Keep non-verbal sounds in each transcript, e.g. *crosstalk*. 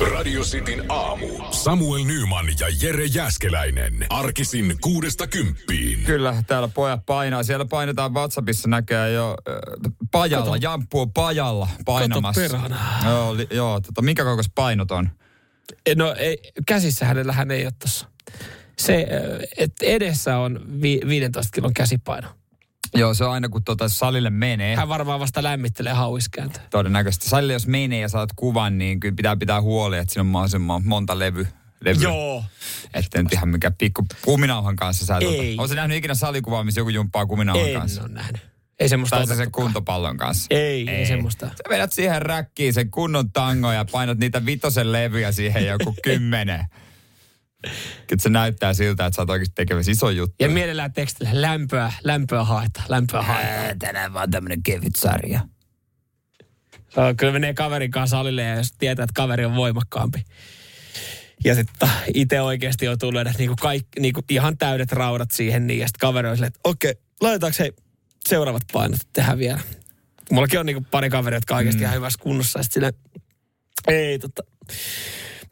Radio Cityn aamu. Samuel Nyman ja Jere Jäskeläinen. Arkisin kuudesta kymppiin. Kyllä, täällä pojat painaa. Siellä painetaan WhatsAppissa näköjään jo äh, pajalla. Kato. Jamppu on pajalla painamassa. perhana. Joo, li, joo tota, minkä kokoiset painot on? No ei, käsissä hänellähän ei ole tossa. Se, että edessä on vi, 15 kilon käsipaino. Joo, se on aina kun tota salille menee. Hän varmaan vasta lämmittelee hauiskääntä. Todennäköisesti. Salille jos menee ja saat kuvan, niin kyllä pitää pitää huoli, että siinä on mahdollisimman monta levy. levy. Joo. Että nyt ihan mikä pikku kuminauhan kanssa sä Ei. Oletko nähnyt ikinä salikuvaa, missä joku jumppaa kuminauhan En kanssa? ole nähnyt. Ei semmoista Tai sen kuntopallon kanssa. Ei, ei, ei semmoista. Sä vedät siihen räkkiin sen kunnon tango ja painat niitä vitosen levyjä siihen joku *laughs* kymmenen. Kyllä se näyttää siltä, että sä oot oikeasti tekemässä iso juttu. Ja mielellään tekstillä lämpöä, lämpöä haeta, lämpöä haeta. Ää, tänään vaan tämmönen kevyt sarja. Se on, kyllä menee kaverin kanssa salille ja jos tietää, että kaveri on voimakkaampi. Ja sitten itse oikeasti joutuu lyödä niinku kaikki, niinku ihan täydet raudat siihen, niin ja sitten kaveri on silleen, että okei, laitetaanko hei seuraavat painot, tehdään vielä. Mullakin on niinku pari kaveria, jotka on oikeasti mm. ihan hyvässä kunnossa. Ja sitten ei tota,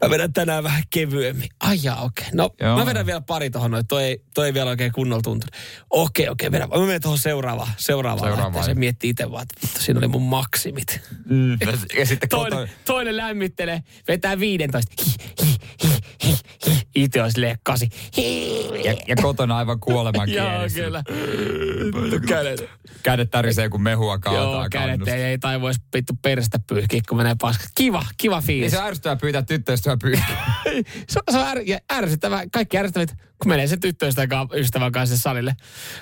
mä vedän tänään vähän kevyemmin. Ai jaa, okei. No, Joo. mä vedän vielä pari tohon noin. Toi, ei- toi ei vielä oikein kunnolla tuntunut. Okei, okei, vedän. Mä menen tuohon seuraavaan. Seuraavaan. Seuraavaan. Se miettii itse vaan, että vittu, siinä oli mun maksimit. Mm. Ja sitten Toinen, koto... toinen lämmittelee, vetää 15. Hi, hi, hi, hi, hi. Itse on silleen kasi. Ja, ja kotona aivan kuoleman *laughs* Joo, kyllä. Kädet. Kädet tärisee, kun mehua Joo, kaataa kädet kannusta. ei, ei tai vois vittu perästä pyyhkiä, kun menee paska. Kiva, kiva Niin fiilis. se ärsyttää pyytää tyttöystävää pyyhkiä. se, *laughs* se on är, ja ärsyttävää. Kaikki ärsyttävät, kun menee sen tyttöystävän ystävän kanssa salille.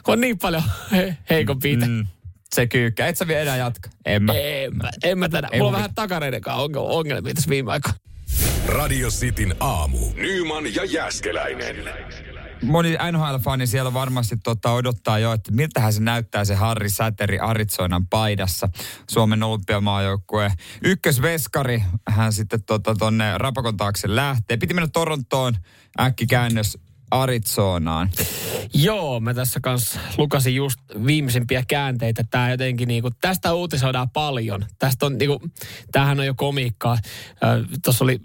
Kun on niin paljon *laughs* he, heikompi itse. Mm. Se kyykkää. Et sä vielä enää jatka? En mä. En mä, en mä tänään. Ei Mulla on vähän takareiden ongelmia tässä viime aikoina. Radio Cityn aamu. Nyman ja Jäskeläinen. Moni NHL-fani siellä varmasti tota odottaa jo, että miltähän se näyttää se Harri Säteri Arizonan paidassa. Suomen olympiamaajoukkue ykkösveskari. Hän sitten tota, tonne Rapakon taakse lähtee. Piti mennä Torontoon, äkkikäännös Arizonaan. Joo, mä tässä kanssa lukasin just viimeisimpiä käänteitä. Tää jotenkin niinku, tästä uutisoidaan paljon. Tästä on niinku, tämähän on jo komiikkaa. Tuossa oli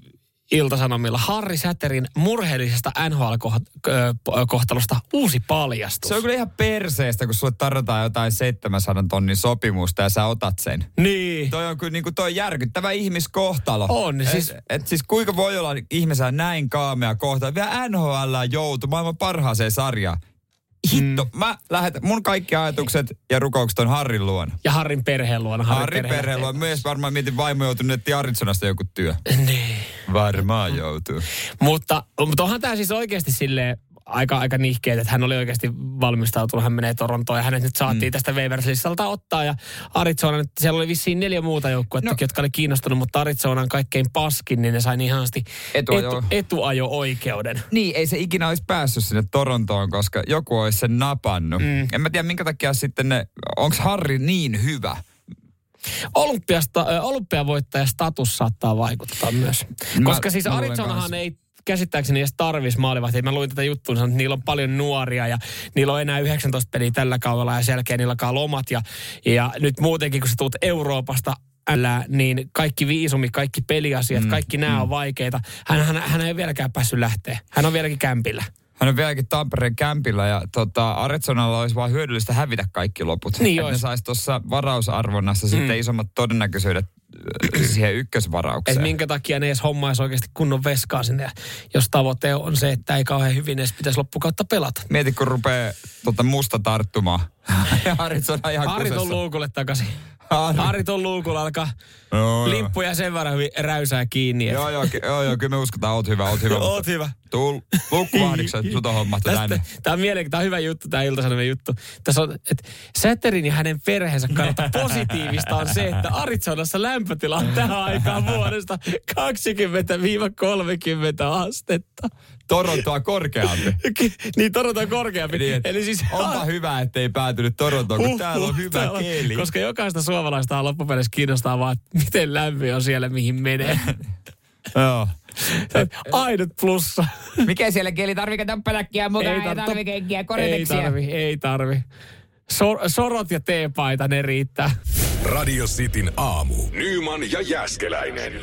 Iltasanomilla Harri Säterin murheellisesta NHL-kohtalosta uusi paljastus. Se on kyllä ihan perseestä, kun sulle tarjotaan jotain 700 tonnin sopimusta ja sä otat sen. Niin. Toi on kyllä niin kuin toi järkyttävä ihmiskohtalo. On, et, siis- Et, siis kuinka voi olla ihmisellä näin kaamea kohtalo. Vielä NHL joutu maailman parhaaseen sarjaan. Hitto, mm. mä lähetän, mun kaikki ajatukset ja rukoukset on Harrin luona. Ja Harrin perheen luona. Harrin perheellä on myös varmaan mietin vaimo joutunut Arizonasta joku työ. Niin. Varmaan joutuu. Mutta, mutta onhan tämä siis oikeasti silleen aika, aika nihkeet, että hän oli oikeasti valmistautunut, hän menee Torontoon ja hänet nyt saatiin mm. tästä Waivers-listalta ottaa. Ja Arizona, nyt siellä oli vissiin neljä muuta joukkuetta, No. no. jotka oli kiinnostunut, mutta Arizona on kaikkein paskin, niin ne sai niin ihanasti Etuajo. etu, etuajo-oikeuden. Niin, ei se ikinä olisi päässyt sinne Torontoon, koska joku olisi sen napannut. Mm. En mä tiedä, minkä takia sitten ne, onko Harri niin hyvä? Olympiasta, olympiavoittajan status saattaa vaikuttaa myös. Mä Koska siis Arizonahan ei käsittääkseni edes tarvis maalivahtia. Mä luin tätä juttua, niin että niillä on paljon nuoria ja niillä on enää 19 peliä tällä kaudella ja sen jälkeen niillä alkaa lomat. Ja, ja nyt muutenkin, kun sä tulet Euroopasta, älä, niin kaikki viisumi, kaikki peliasiat, mm, kaikki nämä mm. on vaikeita. Hän, hän, hän ei vieläkään päässyt lähteä. Hän on vieläkin kämpillä. Hän on vieläkin Tampereen kämpillä ja tota, Arizonalla olisi vaan hyödyllistä hävitä kaikki loput. Niin Et ne saisi tuossa varausarvonnassa mm. sitten isommat todennäköisyydet äh, siihen Et ykkösvaraukseen. minkä takia ne edes hommaisi oikeasti kunnon veskaa sinne. Jos tavoite on se, että ei kauhean hyvin edes pitäisi loppukautta pelata. Mieti, kun rupeaa tota musta tarttumaan. Ja Arizona ihan Harit on luukulle takaisin. Harit on luukulla, alkaa Joo, joo. limppuja sen verran hyvin räysää kiinni. Joo, joo, ky- joo, joo, kyllä me uskotaan, oot hyvä, oot hyvä. Oot mutta hyvä. Tuu lukkuvahdiksen, *laughs* sut on hommattu Tästä, tänne. tämä on mielenkiintoinen, tämä on hyvä juttu, tämä ilta juttu. Tässä on, että Säterin ja hänen perheensä kannalta *laughs* positiivista on se, että Arizonassa lämpötila on tähän aikaan vuodesta 20-30 astetta. Torontoa korkeampi. *laughs* niin Toronto on korkeampi. Niin, et Eli siis onpa hyvä, ettei päätynyt Torontoon, kun Huh, täällä on hyvä täällä on- keli. Koska jokaista suomalaista on loppupeleissä kiinnostaa vaan, että miten lämmin on siellä, mihin menee. *laughs* Joo. Ainut plussa. Mikä siellä keli? Tarviiko töppäläkkiä mukaan? Ei, tarvi- tarvi kenkiä, Ei tarvi, ei tarvi. Sor, sorot ja teepaita, ne riittää. Radio Cityn aamu. Nyman ja Jäskeläinen.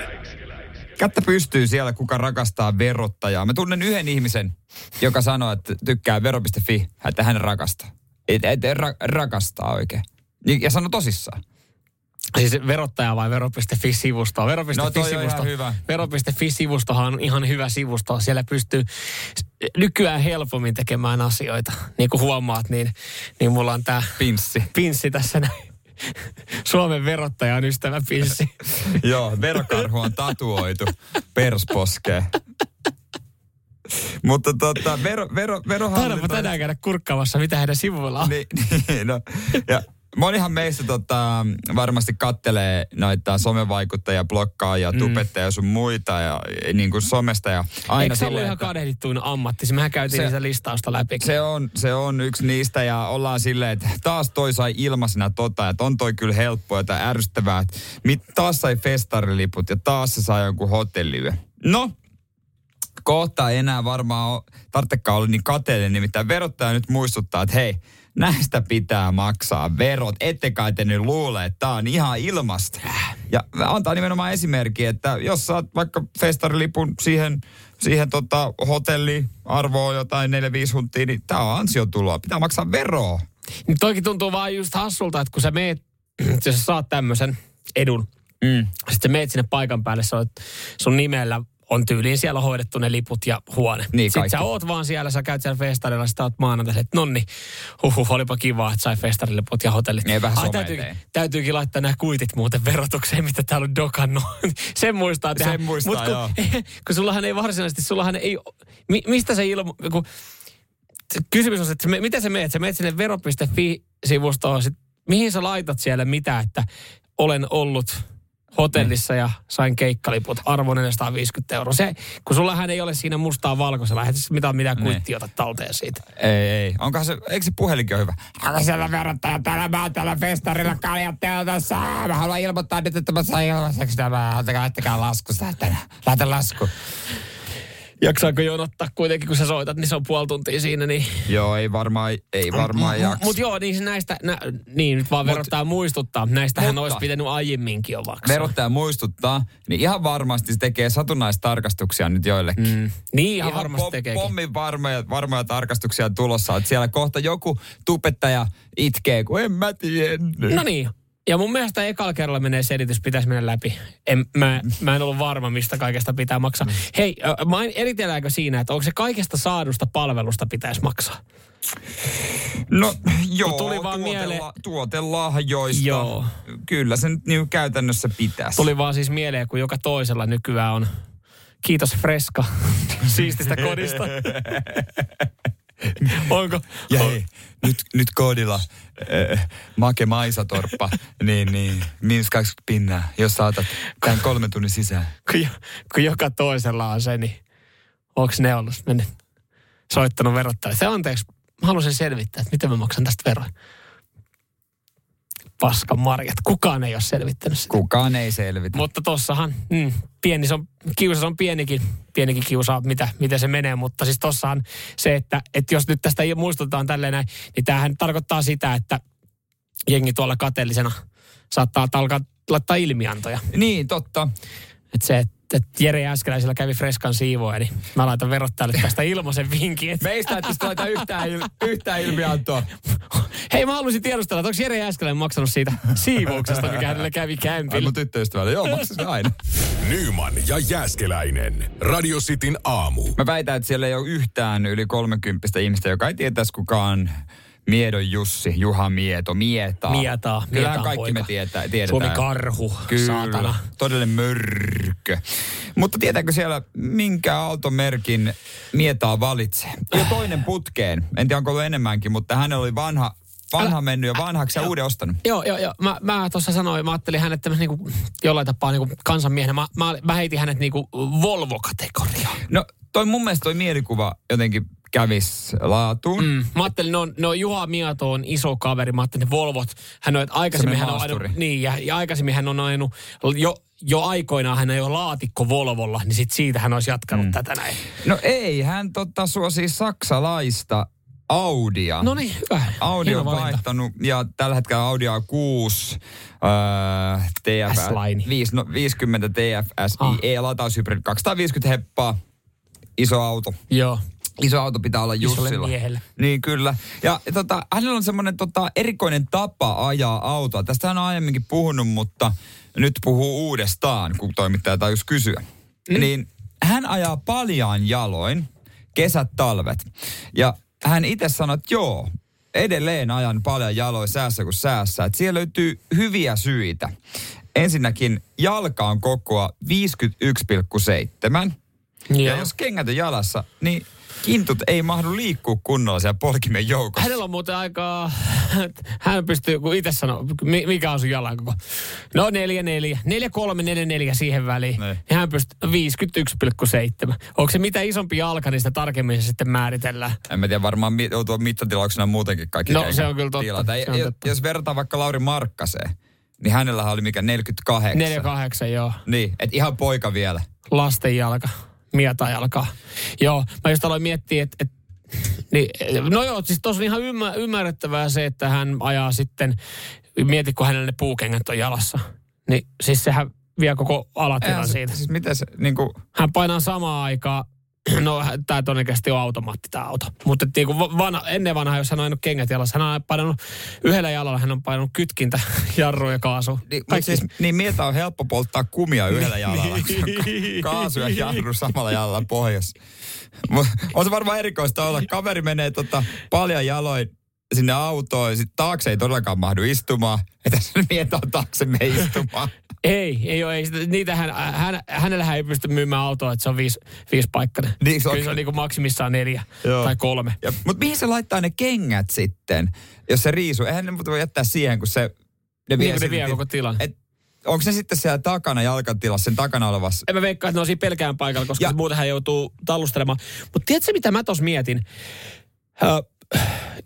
Kättä pystyy siellä, kuka rakastaa verottajaa. Mä tunnen yhden ihmisen, joka sanoo, että tykkää vero.fi, että hän rakastaa. Et, et, ra- rakastaa oikein. Niin, Ja sano tosissaan. Siis verottaja vai vero.fi-sivusto? Vero.fi-sivusto. No hyvä. Vero.fi-sivustohan on ihan hyvä sivusto. Siellä pystyy nykyään helpommin tekemään asioita. Niin kuin huomaat, niin, niin mulla on tämä Pinssi. pinssi tässä näin. Suomen verottajan ystävä pinssi. *laughs* Joo, verokarhu on tatuoitu persposkeen. Mutta tota, vero, vero, verohallinto... Taidaanpa tänään käydä kurkkaamassa, mitä heidän sivuilla on. Niin, niin, no. Ja monihan meistä tota, varmasti kattelee noita somevaikuttajia, blokkaajia, mm. tubettajia ja sun muita ja niin kuin somesta. Ja aina Eikö se silleen, ihan kadehdittuin ammatti? Mehän käytiin Se- se, listausta läpi. se on, se on yksi niistä ja ollaan silleen, että taas toi sai ilmaisena tota, että on toi kyllä helppoa tai ärsyttävää, että mit, taas sai festariliput ja taas se sai jonkun hotelliyö. No, kohta ei enää varmaan ole, tarvitsekaan olla niin kateellinen, nimittäin verottaja nyt muistuttaa, että hei, näistä pitää maksaa verot. Ette kai te nyt luule, että tämä on ihan ilmasta. Ja antaa nimenomaan esimerkki, että jos saat vaikka festarilipun siihen, siihen tota hotelliarvoon jotain 4-5 huntia, niin tämä on ansiotuloa. Pitää maksaa veroa. Niin toikin tuntuu vaan just hassulta, että kun sä meet, *clears throat* jos sä saat tämmöisen edun, Mm. sitten sä meet sinne paikan päälle, sä oot, sun nimellä on tyyliin siellä hoidettu ne liput ja huone. Niin, sitten kaikki. sä oot vaan siellä, sä käyt siellä festarilla, sitten oot maanantai, että nonni, huhhuh, olipa kiva, että sai festariliput ja hotellit. Niin, vähän Ai, täytyy, täytyykin laittaa nämä kuitit muuten verotukseen, mitä täällä on dokannut. *laughs* Sen muistaa tehdä. Sen muistaa, Mut kun, joo. *laughs* kun sullahan ei varsinaisesti, sullahan ei, mi, mistä se ilmo, kun kysymys on, se, että miten sä meet? Sä meet sinne vero.fi-sivustoon, sit, mihin sä laitat siellä mitä, että olen ollut hotellissa ja sain keikkaliput, arvo 450 euroa. Se, kun sullahan ei ole siinä mustaa valkoisella, eihän se mitään, mitään Niin. kuittia ota talteen siitä. Ei, ei. Onkohan se, eikö se puhelinkin ole hyvä? Onko siellä verottaja täällä, mä oon täällä festarilla kaljat teotossa. Mä haluan ilmoittaa nyt, että mä sain ilmaiseksi tämä. Ottakaa, ottakaa lasku. Laita lasku. Jaksaako jonottaa kuitenkin, kun sä soitat, niin se on puoli tuntia siinä, niin... Joo, ei varmaan, ei varmaan jaksa. Mutta joo, niin näistä, nä, niin nyt vaan verottaja muistuttaa. Näistähän Mutta- olisi pitänyt aiemminkin jo maksaa. verottaja muistuttaa, niin ihan varmasti se tekee satunnaistarkastuksia nyt joillekin. Mm. Niin, ihan, varmasti pom- tekeekin. Pommin varmoja, varmoja tarkastuksia tulossa. Että siellä kohta joku tupettaja itkee, kun en mä tiennyt. No niin. Ja mun mielestä ekalla kerralla menee selitys, pitäisi mennä läpi. En, mä, mä en ollut varma, mistä kaikesta pitää maksaa. Hei, ö, main, eritelläänkö siinä, että onko se kaikesta saadusta palvelusta pitäisi maksaa? No joo, tuli vaan tuotela- mieleen- tuotelahjoista. Joo. Kyllä se nyt niin käytännössä pitäisi. Tuli vaan siis mieleen, kun joka toisella nykyään on kiitos Freska *laughs* siististä kodista. *laughs* Onko? Ja hei, nyt, nyt koodilla äh, Make Maisatorppa, niin, niin, miinus 20 pinnaa, jos saatat tämän kolmen tunnin sisään. kun, jo- kun joka toisella on se, niin onko ne ollut mennyt soittanut verottajalle? Se anteeksi, mä haluaisin selvittää, että miten mä maksan tästä veroja. Paskan marjat. Kukaan ei ole selvittänyt sitä. Kukaan ei selvitä. Mutta tossahan, mm, pieni se on, kiusa on pienikin, pienikin kiusa, mitä, miten se menee. Mutta siis tossahan se, että, että jos nyt tästä muistutetaan tälleen näin, niin tämähän tarkoittaa sitä, että jengi tuolla kateellisena saattaa alkaa laittaa ilmiantoja. Niin, totta. Että se, että että Jere Jääskeläisellä kävi Freskan siivoja, niin mä laitan verottajalle tästä ilmaisen vinkin. Että, *laughs* Meistä et pysty laittaa yhtään, il, yhtään ilmiantoa. *laughs* hei, mä haluaisin tiedustella, että onko Jere Jääskeläinen maksanut siitä siivouksesta, mikä hänellä kävi Ai kämpillä. mun tyttöystävälle, joo, maksas aina. Nyman ja Jääskeläinen. Radio Cityn aamu. Mä väitän, että siellä ei ole yhtään yli 30 ihmistä, joka ei tietäisi kukaan Miedon Jussi, Juha Mieto, Mietaa. Mietaa, Kyllähän Mietaan kaikki poika. me tietää, tiedetään. Suomi karhu, Kyllä, saatana. todellinen mörkö. Mutta tietääkö siellä, minkä automerkin Mietaa valitsee? Jo toinen putkeen. En tiedä, onko ollut enemmänkin, mutta hänellä oli vanha, vanha mennyt ja vanhaksi ja uuden ostanut. Joo, joo, joo. Mä, mä tuossa sanoin, mä ajattelin hänet tämmöisen niinku, jollain tapaa niinku kansanmiehenä. Mä, mä, mä heitin hänet niinku Volvo-kategoriaan. No, toi mun mielestä toi mielikuva jotenkin kävis laatuun. Mm. Mä ajattelin, no, no Juha Mieto on iso kaveri. Mä ajattelin, Volvot, hän on, aikaisemmin hän on ajanut, niin, ja, ja, aikaisemmin hän on ajanut, jo, jo aikoinaan hän ei ole laatikko Volvolla, niin sit siitä hän olisi jatkanut mm. tätä näin. No ei, hän tota suosii saksalaista Audia. No niin, hyvä. Audi Hieno on valinta. vaihtanut ja tällä hetkellä Audi A6 äh, TFS, S-line. 5, no, 50 TFS Ah. IE lataushybrid 250 heppaa. Iso auto. Joo. Iso auto pitää olla Isolle Jussilla. miehelle. Niin kyllä. Ja tota, hänellä on semmoinen tota, erikoinen tapa ajaa autoa. Tästä hän on aiemminkin puhunut, mutta nyt puhuu uudestaan, kun toimittaja tajus kysyä. Mm. Niin hän ajaa paljaan jaloin kesät, talvet. Ja hän itse sanoi, että joo, edelleen ajan paljon jaloin säässä kuin säässä. Että siellä löytyy hyviä syitä. Ensinnäkin jalka on kokoa 51,7. Ja jos kengät on jalassa, niin kintut ei mahdu liikkua kunnolla siellä polkimen joukossa. Hänellä on muuten aika, hän pystyy, kun itse sanoo, mi- mikä on sun jalan koko. No 4, 4, 4, 3, 4, 4 siihen väliin. Niin. Ja hän pystyy 51,7. Onko se mitä isompi jalka, niin sitä tarkemmin se sitten määritellään. En mä tiedä, varmaan joutuu mittatilauksena muutenkin kaikki No, se on kyllä totta. tilata. Se on jos, totta. jos verrataan vaikka Lauri Markkaseen, niin hänellä oli mikä 48. 4, 8, joo. Niin, että ihan poika vielä. Lasten jalka, mieta jalkaa. Joo, mä just aloin miettiä, että et, niin, no joo, siis tuossa on ihan ymmär, ymmärrettävää se, että hän ajaa sitten, mieti kun hänellä ne puukengät on jalassa. Niin siis sehän vie koko alatilan Eihän se- siitä. Siis miten se, niin kuin, hän painaa samaan aikaan, *clears throat* no tämä todennäköisesti on automaatti tämä auto. Mutta niin kuin vanha, ennen vanhaa, jos hän on ajanut kengät jalassa, hän on painanut yhdellä jalalla, hän on painanut kytkintä, *laughs* jarru ja kaasu. niin, Kaikki. siis, niin mietä on helppo polttaa kumia yhdellä *laughs* jalalla. Kaasu ja jarru samalla jalalla pohjassa. On se varmaan erikoista olla. Kaveri menee tota, paljon jaloin sinne autoon ja sit taakse ei todellakaan mahdu istumaan. Että se mietä on taakse me istumaan. Ei, ei ole. Ei, sitä- niitä hän, hän, hänellähän ei pysty myymään autoa, että se on viisi, viisi paikkainen. Niin, se on- Kyllä se on niin maksimissaan neljä Joo. tai kolme. Ja, mutta mihin se laittaa ne kengät sitten, jos se riisuu? Eihän ne voi jättää siihen, kun se... Ne Niin kuin ne sitten- vie koko tilan. Et, onko se sitten siellä takana jalkatilassa, sen takana olevassa? En mä veikkaa, että ne on siinä pelkään paikalla, koska Ja- muuten hän joutuu tallustelemaan. Mutta tiedätkö, mitä mä tos mietin? Ö,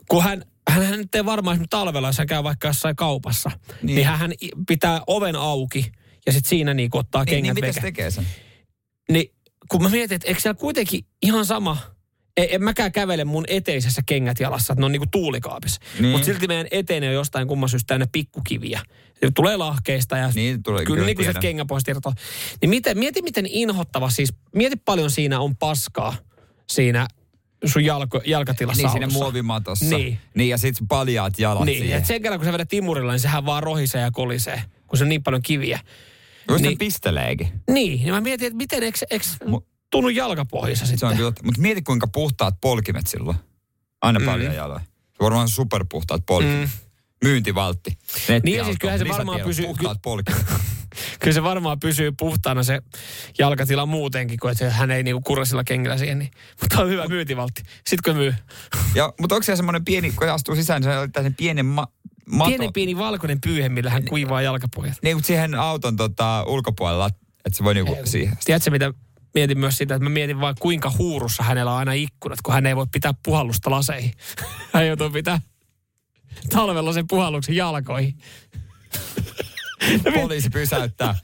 kun hän, hän, nyt ei varmaan esimerkiksi talvella, jos hän käy vaikka jossain kaupassa, Niin. niin, niin hän pitää oven auki ja sitten siinä niinku ottaa Niin, niin kengät miten se veke. tekee sen? Niin kun mä mietin, että eikö siellä kuitenkin ihan sama, ei, en mäkään kävele mun eteisessä kengät jalassa, että ne on niinku tuulikaapissa. Niin. Niin. Mutta silti meidän eteen on jostain kumman syystä täynnä pikkukiviä. Ja tulee lahkeista ja Niin, tulee, kyllä, kyllä niin kuin se kengänpohjasta irtoaa. Niin miten, mieti miten inhottava siis, mieti paljon siinä on paskaa siinä sun jalko, jalkatilassa Niin siinä muovimatossa. Niin. niin ja sitten paljaat jalat Niin, siihen. että sen kerran kun sä vedät timurilla, niin sehän vaan rohisee ja kolisee, kun se on niin paljon kiviä. Just niin. niin. pisteleekin. Niin, ja mä mietin, että miten, eikö, eikö Mu- tunnu jalkapohjassa sitten? Se on kyllä, mutta mieti kuinka puhtaat polkimet silloin. Aina mm. paljon jaloja. Varmaan superpuhtaat polkimet. Mm. Myyntivaltti. Niin siis kyllähän se varmaan pysyy- Puhtaat polkimet. *laughs* Kyllä se varmaan pysyy puhtaana se jalkatila muutenkin, kun että hän ei niinku kurasilla kengillä siihen. Niin. Mutta on hyvä myyntivaltti. Sitten kun myy *laughs* ja, mutta onko se semmoinen pieni, kun astuu sisään, niin se on sen pienen ma- mato. pienen pieni valkoinen pyyhe, millä hän kuivaa jalkapohjat. Niin, mutta siihen auton tota, ulkopuolella, että se voi niinku siihen. Tiedätkö mitä mietin myös sitä, että mä mietin vaan kuinka huurussa hänellä on aina ikkunat, kun hän ei voi pitää puhallusta laseihin. *laughs* Hän joutuu pitää talvella sen puhalluksen jalkoihin. *laughs* Poliisi pysäyttää.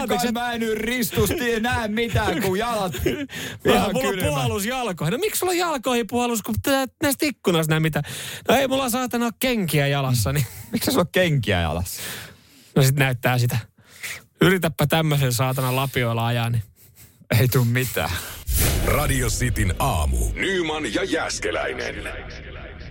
Anteeksi, kai mä en nyt ristusti näe mitään, kun jalat *laughs* Ihan ihan mulla on kylmä. puhallus jalkoihin. No miksi sulla on jalkoihin puhallus, kun tä- näistä ikkunasta näe mitä? No ei mulla saatana ole kenkiä jalassa, niin *laughs* Miksi sulla on kenkiä jalassa? no sit näyttää sitä. Yritäpä tämmöisen saatana lapioilla ajaa, niin Ei tuu mitään. Radio Cityn aamu. Nyman ja Jäskeläinen.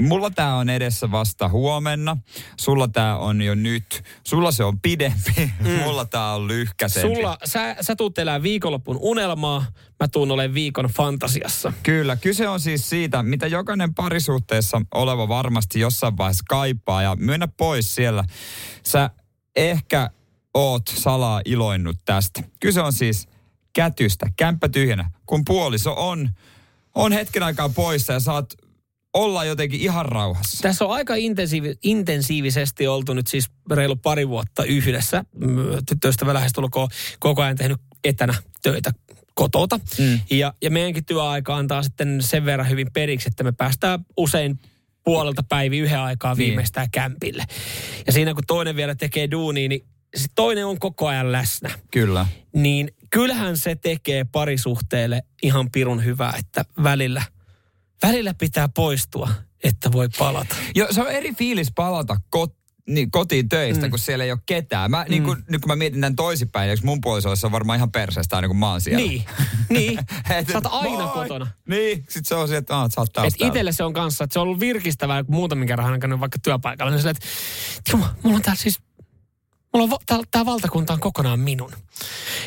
Mulla tää on edessä vasta huomenna. Sulla tää on jo nyt. Sulla se on pidempi. Mm. *laughs* Mulla tää on lyhkäsempi. Sulla, sä, sä tuut elää viikonloppun unelmaa, mä tuun olemaan viikon fantasiassa. Kyllä, kyse on siis siitä, mitä jokainen parisuhteessa oleva varmasti jossain vaiheessa kaipaa ja myönnä pois siellä. Sä ehkä oot salaa iloinnut tästä. Kyse on siis kätystä, kämppä tyhjänä, kun puoliso on, on hetken aikaa poissa ja saat olla jotenkin ihan rauhassa. Tässä on aika intensiivi, intensiivisesti oltu nyt siis reilu pari vuotta yhdessä. Tyttöystävä lähestulkoon koko ajan tehnyt etänä töitä kotota. Mm. Ja, ja meidänkin työaika antaa sitten sen verran hyvin periksi, että me päästään usein puolelta päivi yhden aikaa Niin. viimeistään kämpille. Ja siinä kun toinen vielä tekee duunia, niin se toinen on koko ajan läsnä. Kyllä. Niin kyllähän se tekee parisuhteelle ihan pirun hyvää, että välillä, välillä pitää poistua, että voi palata. Jo, se on eri fiilis palata kot, niin, kotiin töistä, mm. kun siellä ei ole ketään. Mä, mm. niin kun, nyt kun mä mietin tämän toisinpäin, eikö mun puolisoissa on varmaan ihan perseestä aina kun mä oon siellä. Niin, niin. *laughs* Et, Sä oot aina moi! kotona. Niin, sit se on se, että aah, sä oot taas Et itselle se on kanssa, että se on ollut virkistävää, kun muutamin kerran on käynyt vaikka työpaikalla. Niin silleen, että Jumala, mulla on täällä siis, mulla on va- tää, tää valtakunta on kokonaan minun.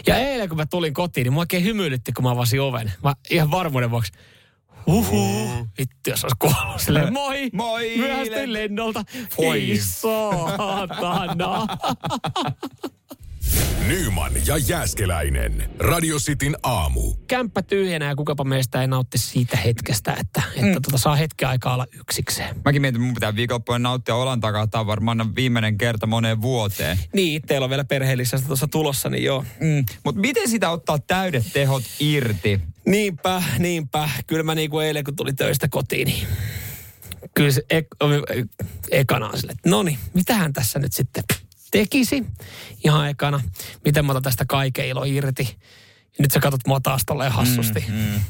Ja eilen kun mä tulin kotiin, niin mua oikein hymyilytti, kun mä avasin oven. Mä ihan varmuuden vuoksi. Uhu, vittu jos olisi kuollut. Silleen, moi, Moi, myöhästyin Len- lennolta. Voi. Saatana. *laughs* Nyman ja Jääskeläinen. Radio Cityn aamu. Kämppä tyhjänä ja kukapa meistä ei nautti siitä hetkestä, että, että tota, saa hetki aikaa olla yksikseen. Mäkin mietin, että mun pitää viikonloppujen nauttia olan takaa. Tämä on varmaan viimeinen kerta moneen vuoteen. Niin, teillä on vielä perheellisestä tuossa tulossa, niin joo. Mm. Mutta miten sitä ottaa täydet tehot irti? Niinpä, niinpä. Kyllä mä niin kuin eilen, kun tuli töistä kotiin, niin kyllä se ek, oli ekana on silleen, että no niin, mitähän tässä nyt sitten tekisi ihan ekana. Miten mä otan tästä kaiken ilo irti. Ja nyt sä katsot mua taas tolleen hassusti. Mm, mm.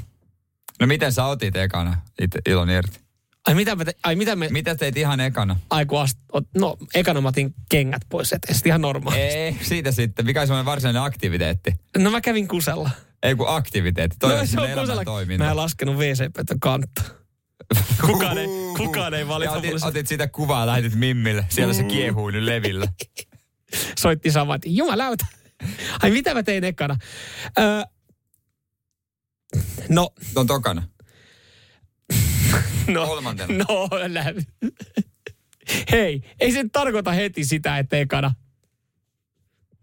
No miten sä otit ekana itse ilon irti? Ai mitä me, te, ai mitä me, Mitä teit ihan ekana? ai kun ast, ot- no ekana mä otin kengät pois etestä ihan normaali. Ei, siitä sitten. Mikä on semmoinen varsinainen aktiviteetti? No mä kävin kusella. Ei kun aktiviteetti. Toi no on se on elämäntoiminta. Mä en laskenut WC-pötön kantta. *laughs* Kukaan ei, kukaan ei valita Ja mulle otit, sitä. otit kuvaa, lähetit Mimmille. Siellä se kiehuu nyt levillä. *laughs* soitti saman, että jumalauta. Ai mitä mä tein ekana? Öö, no, On tokana. *laughs* no, Kolmantena. no, lä- Hei, ei se tarkoita heti sitä, että ekana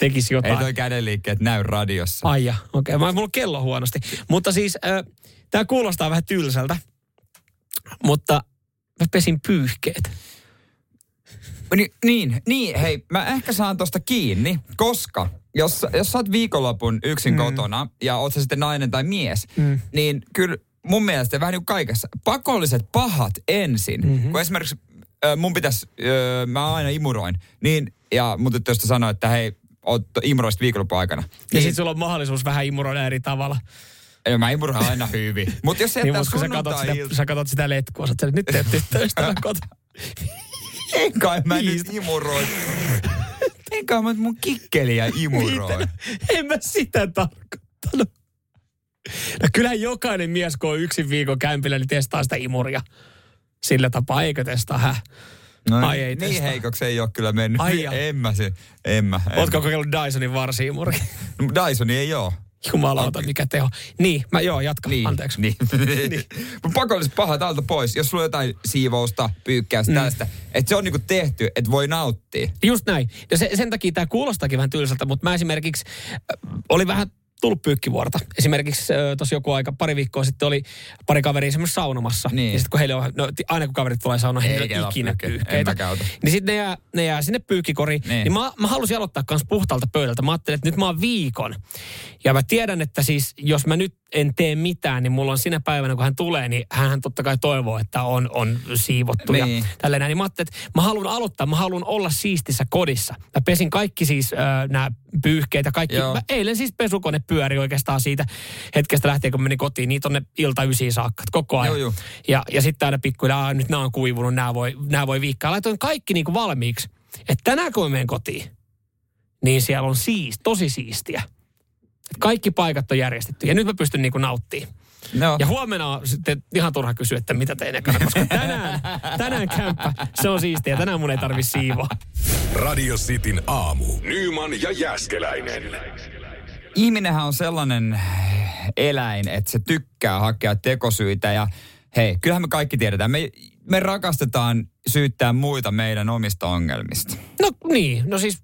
tekisi Ei jotain. toi kädenliikkeet näy radiossa. Ai okei. Okay. Mulla on kello huonosti. Mutta siis, äh, tämä kuulostaa vähän tylsältä. Mutta mä pesin pyyhkeet. Ni, niin, niin, hei, mä ehkä saan tosta kiinni, koska jos, jos sä oot viikonlopun yksin mm. kotona ja oot sä sitten nainen tai mies, mm. niin kyllä mun mielestä vähän niin kuin kaikessa, pakolliset pahat ensin. Mm-hmm. Kun esimerkiksi mun pitäisi, mä aina imuroin, niin, ja mun tyttöystä sanoi, että hei, oot imuroista viikonlopun aikana. Ja Niin, sit sulla on mahdollisuus vähän imuroida eri tavalla. ei, mä imuroin aina hyvin. *laughs* Mutta jos se Niin, jättää mutta sä katot, sitä, sunnuntai sä katot sitä letkua, sä nyt teet tyttöystävä *laughs* kotona. En kai mä nyt imuroi. En kai mä mun kikkeliä imuroi. Mitä? En mä sitä tarkoittanut. No kyllähän jokainen mies, kun on yksin viikon kämpillä, niin testaa sitä imuria. Sillä tapaa, eikö testaa, häh? No, Ai ei niin heikoksi ei ole kyllä mennyt. Ai ja. en mä se, en mä. En. Ootko kokeillut Dysonin varsiimuri? No, Dysoni ei oo. Jumalauta, mikä teho. Niin, mä joo, jatka. Niin, Anteeksi. Niin. niin. *laughs* Mutta pakolliset pahat alta pois. Jos sulla on jotain siivousta, pyykkäystä, mm. tällaista, että se on niinku tehty, että voi nauttia. Just näin. Ja se, sen takia tämä kuulostaakin vähän tylsältä, mutta mä esimerkiksi äh, oli vähän tullut pyykkivuorta. Esimerkiksi tuossa joku aika, pari viikkoa sitten oli pari kaveria semmoisessa saunomassa. Niin. Ja sitten kun heille on, no, aina kun kaverit tulee saunaan, heillä Ei ole ikinä pyyhkeitä. Niin sitten ne jää, ne jää sinne pyykkikoriin. Niin, niin mä, mä halusin aloittaa myös puhtaalta pöydältä. Mä ajattelin, että nyt mä oon viikon. Ja mä tiedän, että siis jos mä nyt en tee mitään, niin mulla on sinä päivänä, kun hän tulee, niin hän totta kai toivoo, että on, on siivottu Niin. ja tälleen näin. Niin mä ajattelin, että mä haluan aloittaa, mä haluan olla siistissä kodissa. Mä pesin kaikki siis äh, nämä pyyhkeet ja kaikki. Joo. Mä eilen siis pesukone pyöri oikeastaan siitä hetkestä lähtien, kun menin kotiin, niin tonne ilta ysiin saakka, koko ajan. Joo, joo. Ja, ja sitten aina pikkuhiljaa, "Aa, nyt nämä on kuivunut, nämä voi, nämä voi viikkaa. Laitoin kaikki niin kuin valmiiksi. Että tänään kun mä menen kotiin, niin siellä on siis, tosi siistiä. Kaikki paikat on järjestetty ja nyt mä pystyn niin kuin nauttimaan. No. Ja huomenna on sitten ihan turha kysyä, että mitä tein ekana, koska tänään, tänään kämppä, se on siistiä. Tänään mun ei tarvi siivoa. Radio Cityn aamu. Nyman ja Jääskeläinen. Ihminenhän on sellainen eläin, että se tykkää hakea tekosyitä ja hei, kyllähän me kaikki tiedetään. Me, me rakastetaan syyttää muita meidän omista ongelmista. No niin, no siis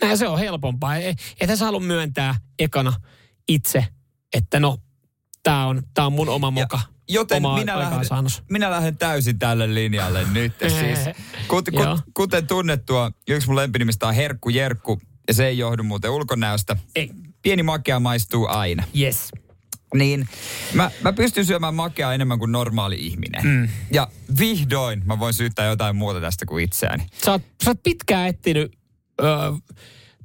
näin se on helpompaa. Ei- Että sä halua myöntää ekana itse, että no, tää on, tää on mun oma moka. Joten oma minä lähden, minä lähden täysin tälle linjalle nyt. *laughs* Siis, kut, kut, kuten tunnettua, yksi mun lempinimistä on Herkku Jerkku, ja se ei johdu muuten ulkonäöstä. Ei. Pieni makea maistuu aina. Yes. Niin, mä, mä pystyn syömään makeaa enemmän kuin normaali ihminen. Mm. Ja vihdoin mä voin syyttää jotain muuta tästä kuin itseäni. Sä oot, sä oot pitkään etsinyt ö,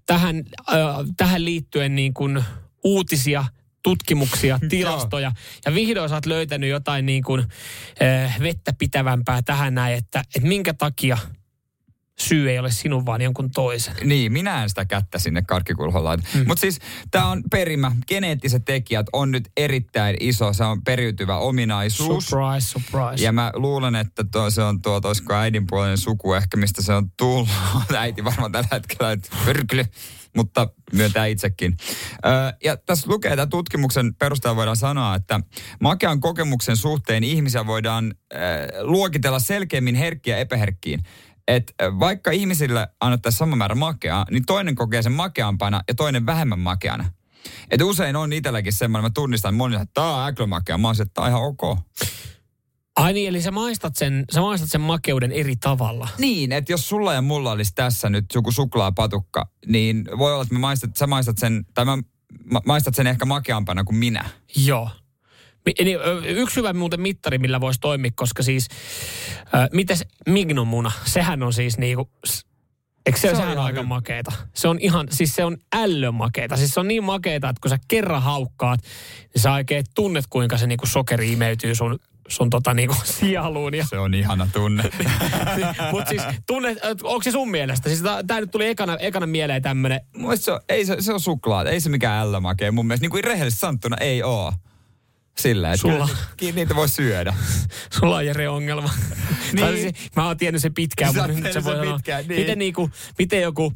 tähän, ö, tähän liittyen niin kuin uutisia tutkimuksia, *laughs* tilastoja. ja vihdoin sä oot löytänyt jotain niin kuin, äh, vettä pitävämpää tähän näin, että, että minkä takia syy ei ole sinun, vaan jonkun toisen. Niin, minä en sitä kättä sinne karkkikulhoon laita. Mm. Mutta siis tämä on perimä. Geneettiset tekijät on nyt erittäin iso. Se on periytyvä ominaisuus. Surprise, surprise. Ja mä luulen, että tuo, se on tuo, olisiko äidinpuolinen suku ehkä, mistä se on tullut. *laughs* Äiti varmaan tällä hetkellä, että pyrkly mutta myöntää itsekin. Öö, ja tässä lukee, että tutkimuksen perusteella voidaan sanoa, että makean kokemuksen suhteen ihmisiä voidaan öö, luokitella selkeämmin herkkiä epäherkkiin että vaikka ihmisille annettaisiin sama määrä makeaa, niin toinen kokee sen makeampana ja toinen vähemmän makeana. Että usein on itselläkin semmoinen, mä tunnistan moni, että tämä on äklömakea. Mä oon että tämä on ihan ok. Ai niin, eli sä maistat, sen, sä maistat sen makeuden eri tavalla. Niin, että jos sulla ja mulla olisi tässä nyt joku suklaapatukka, niin voi olla, että mä maistat, sä maistat sen, tai mä maistat sen ehkä makeampana kuin minä. Joo. Niin, yksi hyvä muuten mittari, millä voisi toimia, koska siis, äh, mites Mignumuna, sehän on siis niinku, Eikö se, se sehän on aika makeeta? Se on ihan, siis se on ällön makeeta. Siis se on niin makeeta, että kun sä kerran haukkaat, niin sä oikein tunnet, kuinka se niinku sokeri imeytyy sun sun tota niinku *laughs* sieluun. Ja... Se on ihana tunne. *laughs* Mutta siis tunne, onko se sun mielestä? Siis tää nyt tuli ekana, ekana mieleen tämmönen. Mun se on, ei se, se on suklaat, ei se mikään ällömakea. Mun mielestä niin kuin rehellisesti sanottuna ei oo. Sillä, että Sulla... Kyllä, niitä voi syödä. *laughs* Sulla on Jere ongelma. *laughs* niin. se, mä oon tiennyt sen pitkään, mutta nyt se voi pitkään, niin. miten, niinku, miten joku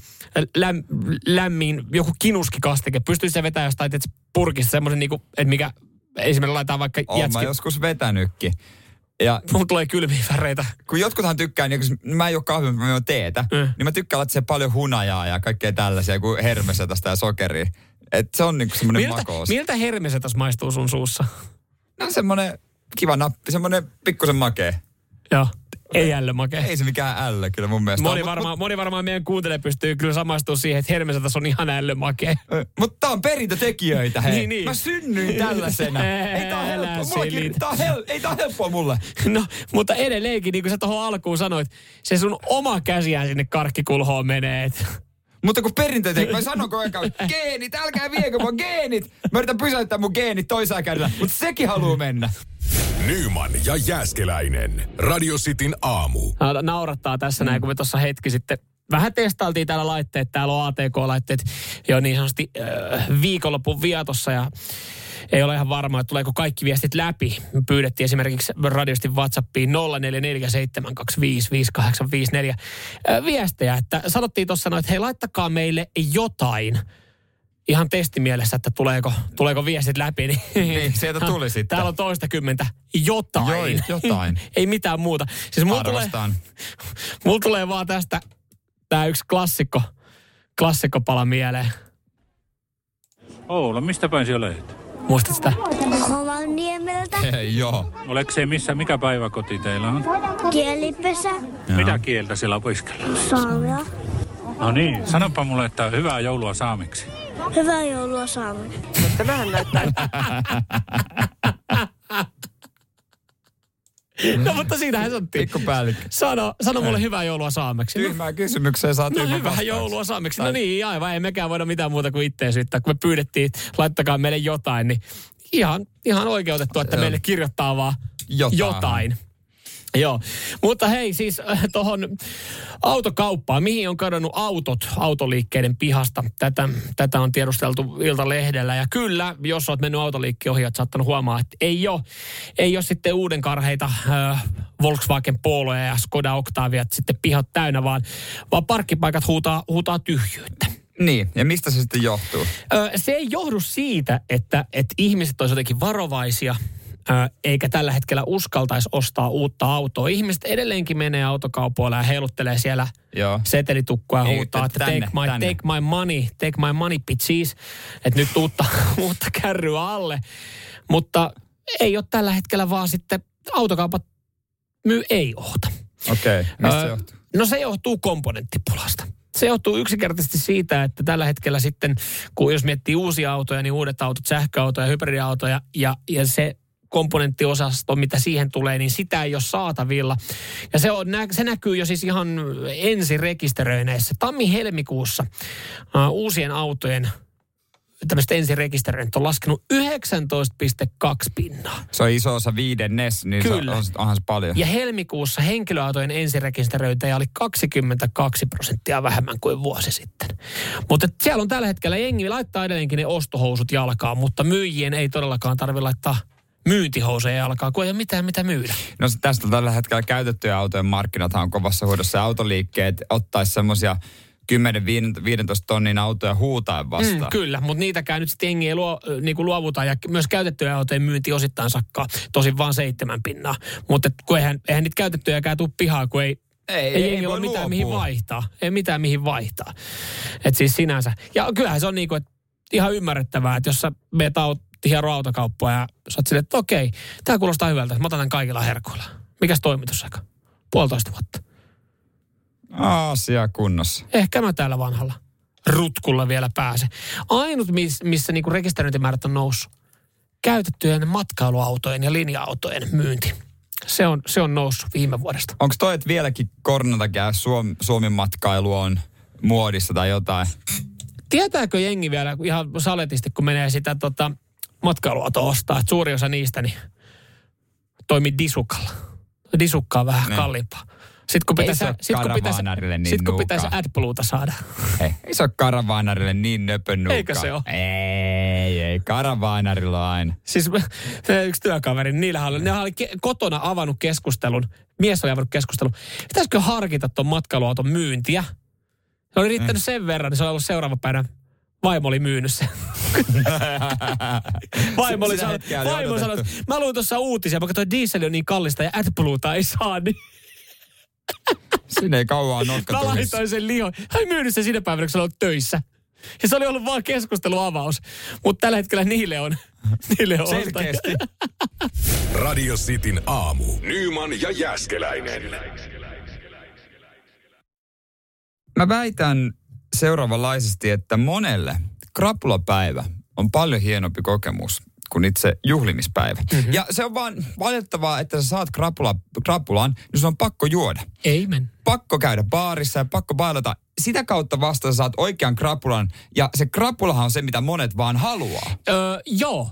läm, lämmin, joku kinuskikastike, pystyisi se vetämään jostain että purkista semmoisen, niinku, että mikä esimerkiksi laitetaan vaikka Oon jätski... mä joskus vetänytkin. Ja Mulla tulee kylmiä väreitä. Kun jotkuthan tykkää, niin kun mä en juo kahvia, mä juon teetä, mm. niin mä tykkään laittaa paljon hunajaa ja kaikkea tällaisia, kuin hermesetästä ja sokeria. Et se on niinku semmoinen miltä, makous. Miltä hermesetäs maistuu sun suussa? No semmoinen kiva nappi, semmoinen pikkusen makee. Joo. Ei ällö make. Ei se mikään ällö kyllä mun mielestä. Moni, varmaan, mut, moni varmaan meidän kuuntele pystyy kyllä samastumaan siihen, että Hermesetäs on ihan ällö make. Mutta tää on perintötekijöitä, hei. niin, niin. Mä synnyin tällaisena. *laughs* ei tää helppoa. Tää on hel, ei tää helppoa mulle. No, mutta edelleenkin, niin kuin sä tuohon alkuun sanoit, se sun oma käsiään sinne karkkikulhoon menee. Mutta kun perinteet, mä sanon koko ajan, geenit, älkää viekö mun geenit. Mä yritän pysäyttää mun geenit toisaan kädellä, mutta sekin haluaa mennä. Nyman ja Jääskeläinen. Radio Cityn aamu. Naurattaa tässä mm. näin, kun me tuossa hetki sitten vähän testailtiin täällä laitteet. Täällä on ATK-laitteet jo niin sanotusti äh, viikonlopun viatossa ja ei ole ihan varma, että tuleeko kaikki viestit läpi. Me pyydettiin esimerkiksi radiosti WhatsAppiin 0447255854 viestejä, että sanottiin tuossa että hei laittakaa meille jotain ihan testimielessä, että tuleeko, tuleeko viestit läpi. Niin, niin sieltä tuli sitten. Täällä on toista kymmentä jotain. Joi, jotain. *laughs* Ei mitään muuta. Siis mulla tulee, *laughs* mulla tulee vaan tästä tämä yksi klassikko, klassikkopala mieleen. Oula, mistä päin siellä olet? Muistat sitä? Hovanniemeltä. *laughs* Joo. Oliko se missä, mikä päiväkoti teillä on? Kielipesä. Joo. Mitä kieltä siellä opiskellaan? Saamea. No niin, sanopa mulle, että hyvää joulua saamiksi. Hyvää joulua saamiksi. Tämähän näyttää. *laughs* *laughs* No mutta siinähän se on. Pikkupäällikkö. Sano, sano mulle hyvää joulua saameksi. Tyhmää no. kysymykseen saa No hyvää joulua saameksi. No niin, aivan. Ei mekään voida mitään muuta kuin itteen syyttää. Kun me pyydettiin, laittakaa meille jotain, niin ihan, ihan oikeutettu, että meille kirjoittaa vaan jotain. jotain. Joo, mutta hei siis äh, tuohon autokauppaan, mihin on kadonnut autot autoliikkeiden pihasta? Tätä, tätä on tiedusteltu Ilta-lehdellä ja kyllä, jos olet mennyt autoliikkeen ohi, olet saattanut huomaa, että ei ole, ei ole sitten uuden karheita äh, Volkswagen Poloja ja Skoda Octavia sitten pihat täynnä, vaan, vaan parkkipaikat huutaa, huutaa tyhjyyttä. Niin, ja mistä se sitten johtuu? Ö, se ei johdu siitä, että, että ihmiset olisivat jotenkin varovaisia eikä tällä hetkellä uskaltaisi ostaa uutta autoa. Ihmiset edelleenkin menee autokaupoilla ja heiluttelee siellä Joo. setelitukkoa ja huutaa, että tänne, take, my, tänne. take my money, take my money bitches. Että nyt uutta, *laughs* uutta kärryä alle. Mutta ei ole tällä hetkellä vaan sitten autokaupat myy ei ohta. Okei, okay. mistä se johtuu? No se johtuu komponenttipulasta. Se johtuu yksinkertaisesti siitä, että tällä hetkellä sitten, kun jos miettii uusia autoja, niin uudet autot, sähköautoja, hybridiautoja, ja, ja se komponenttiosasto, mitä siihen tulee, niin sitä ei ole saatavilla. Ja se, on, se näkyy jo siis ihan ensi rekisteröineissä. Tammi-helmikuussa uh, uusien autojen tämmöiset ensirekisteröinnit on laskenut 19,2 pinnaa. Se on iso osa viidennes, niin Kyllä. Se on, onhan se paljon. Ja helmikuussa henkilöautojen ensirekisteröintejä oli 22 prosenttia vähemmän kuin vuosi sitten. Mutta siellä on tällä hetkellä jengi laittaa edelleenkin ne ostohousut jalkaan, mutta myyjien ei todellakaan tarvitse laittaa myyntihousuja jalkaan, kun ei ole mitään mitä myydä. No se tästä tällä hetkellä käytettyjä autojen markkinathan on kovassa huudossa. Ja autoliikkeet ottaisi semmoisia 10-15 tonnin autoja huutaen vastaan. Mm, kyllä, mutta niitäkään nyt sitten jengi ei luo, niin kuin luovuta ja myös käytettyjä autojen myynti osittain sakkaa. Tosin vaan seitsemän pinnaa. Mutta kun eihän, eihän niitä käytettyjäkään tule pihaa, kun ei, Ei, ei, ei voi ole mitään luopua. mihin vaihtaa. Ei mitään mihin vaihtaa. Et siis sinänsä. Ja kyllähän se on niin kuin, että ihan ymmärrettävää, että jos sä meet aut, hieroa autokauppaa ja sä oot silleen, että okei, tämä kuulostaa hyvältä, mä otan tämän kaikilla herkuilla. Mikäs toimitusaika? Puolitoista vuotta. Asia kunnossa. Ehkä mä täällä vanhalla rutkulla vielä pääsen. Ainut, miss, missä niinku rekisteröintimäärät on noussut, käytettyjen matkailuautojen ja linja-autojen myynti. Se on, se on noussut viime vuodesta. Onko toi, että vieläkin koronan takia Suom, Suomen matkailu on muodissa tai jotain? Tietääkö jengi vielä ihan saletisti, kun menee sitä tota, matkailuautoa ostaa, että suuri osa niistä niin toimii disukalla. Disukka on vähän Ne. kalliimpaa. Sitten kun pitäisi, ole sit kun pitäisi, niin sit kun pitäisi. AdBluuta saada. Ei, ei se ole karavaanarille niin nöpön nuuka. Eikö se oo? Ei, ei. Karavaanarilla on aina. Siis *laughs* se yksi työkaveri, niillä oli, ne oli kotona avannut keskustelun. Mies oli avannut keskustelun. Pitäisikö harkita tuon matkailuauton myyntiä? Se oli riittänyt sen verran, niin se oli ollut seuraava päivänä. Vaimo oli myynyt sen. *laughs* vaimo oli sanonut, vaimo että mä luin tuossa uutisia, vaikka toi diesel on niin kallista ja AdBlueta ei saa, niin *laughs* Sinne ei kauan nokka mä laitoin sen lihoin. Hän ei myynyt sen sinä päivänä, kun se oli töissä. Ja se oli ollut vaan keskusteluavaus. Mutta tällä hetkellä niille on, *laughs* niille on. Selkeästi. Radio Cityn aamu. Nyman ja Jäskeläinen. Mä väitän seuraavanlaisesti, että monelle krapulapäivä on paljon hienompi kokemus kuin itse juhlimispäivä. Mm-hmm. Ja se on vaan valitettavaa, että sä saat krapula, krapulan, niin sun on pakko juoda. Ei men. Pakko käydä baarissa ja pakko bailata. Sitä kautta vasta sä saat oikean krapulan. Ja se krapulahan on se, mitä monet vaan haluaa. Öö, joo.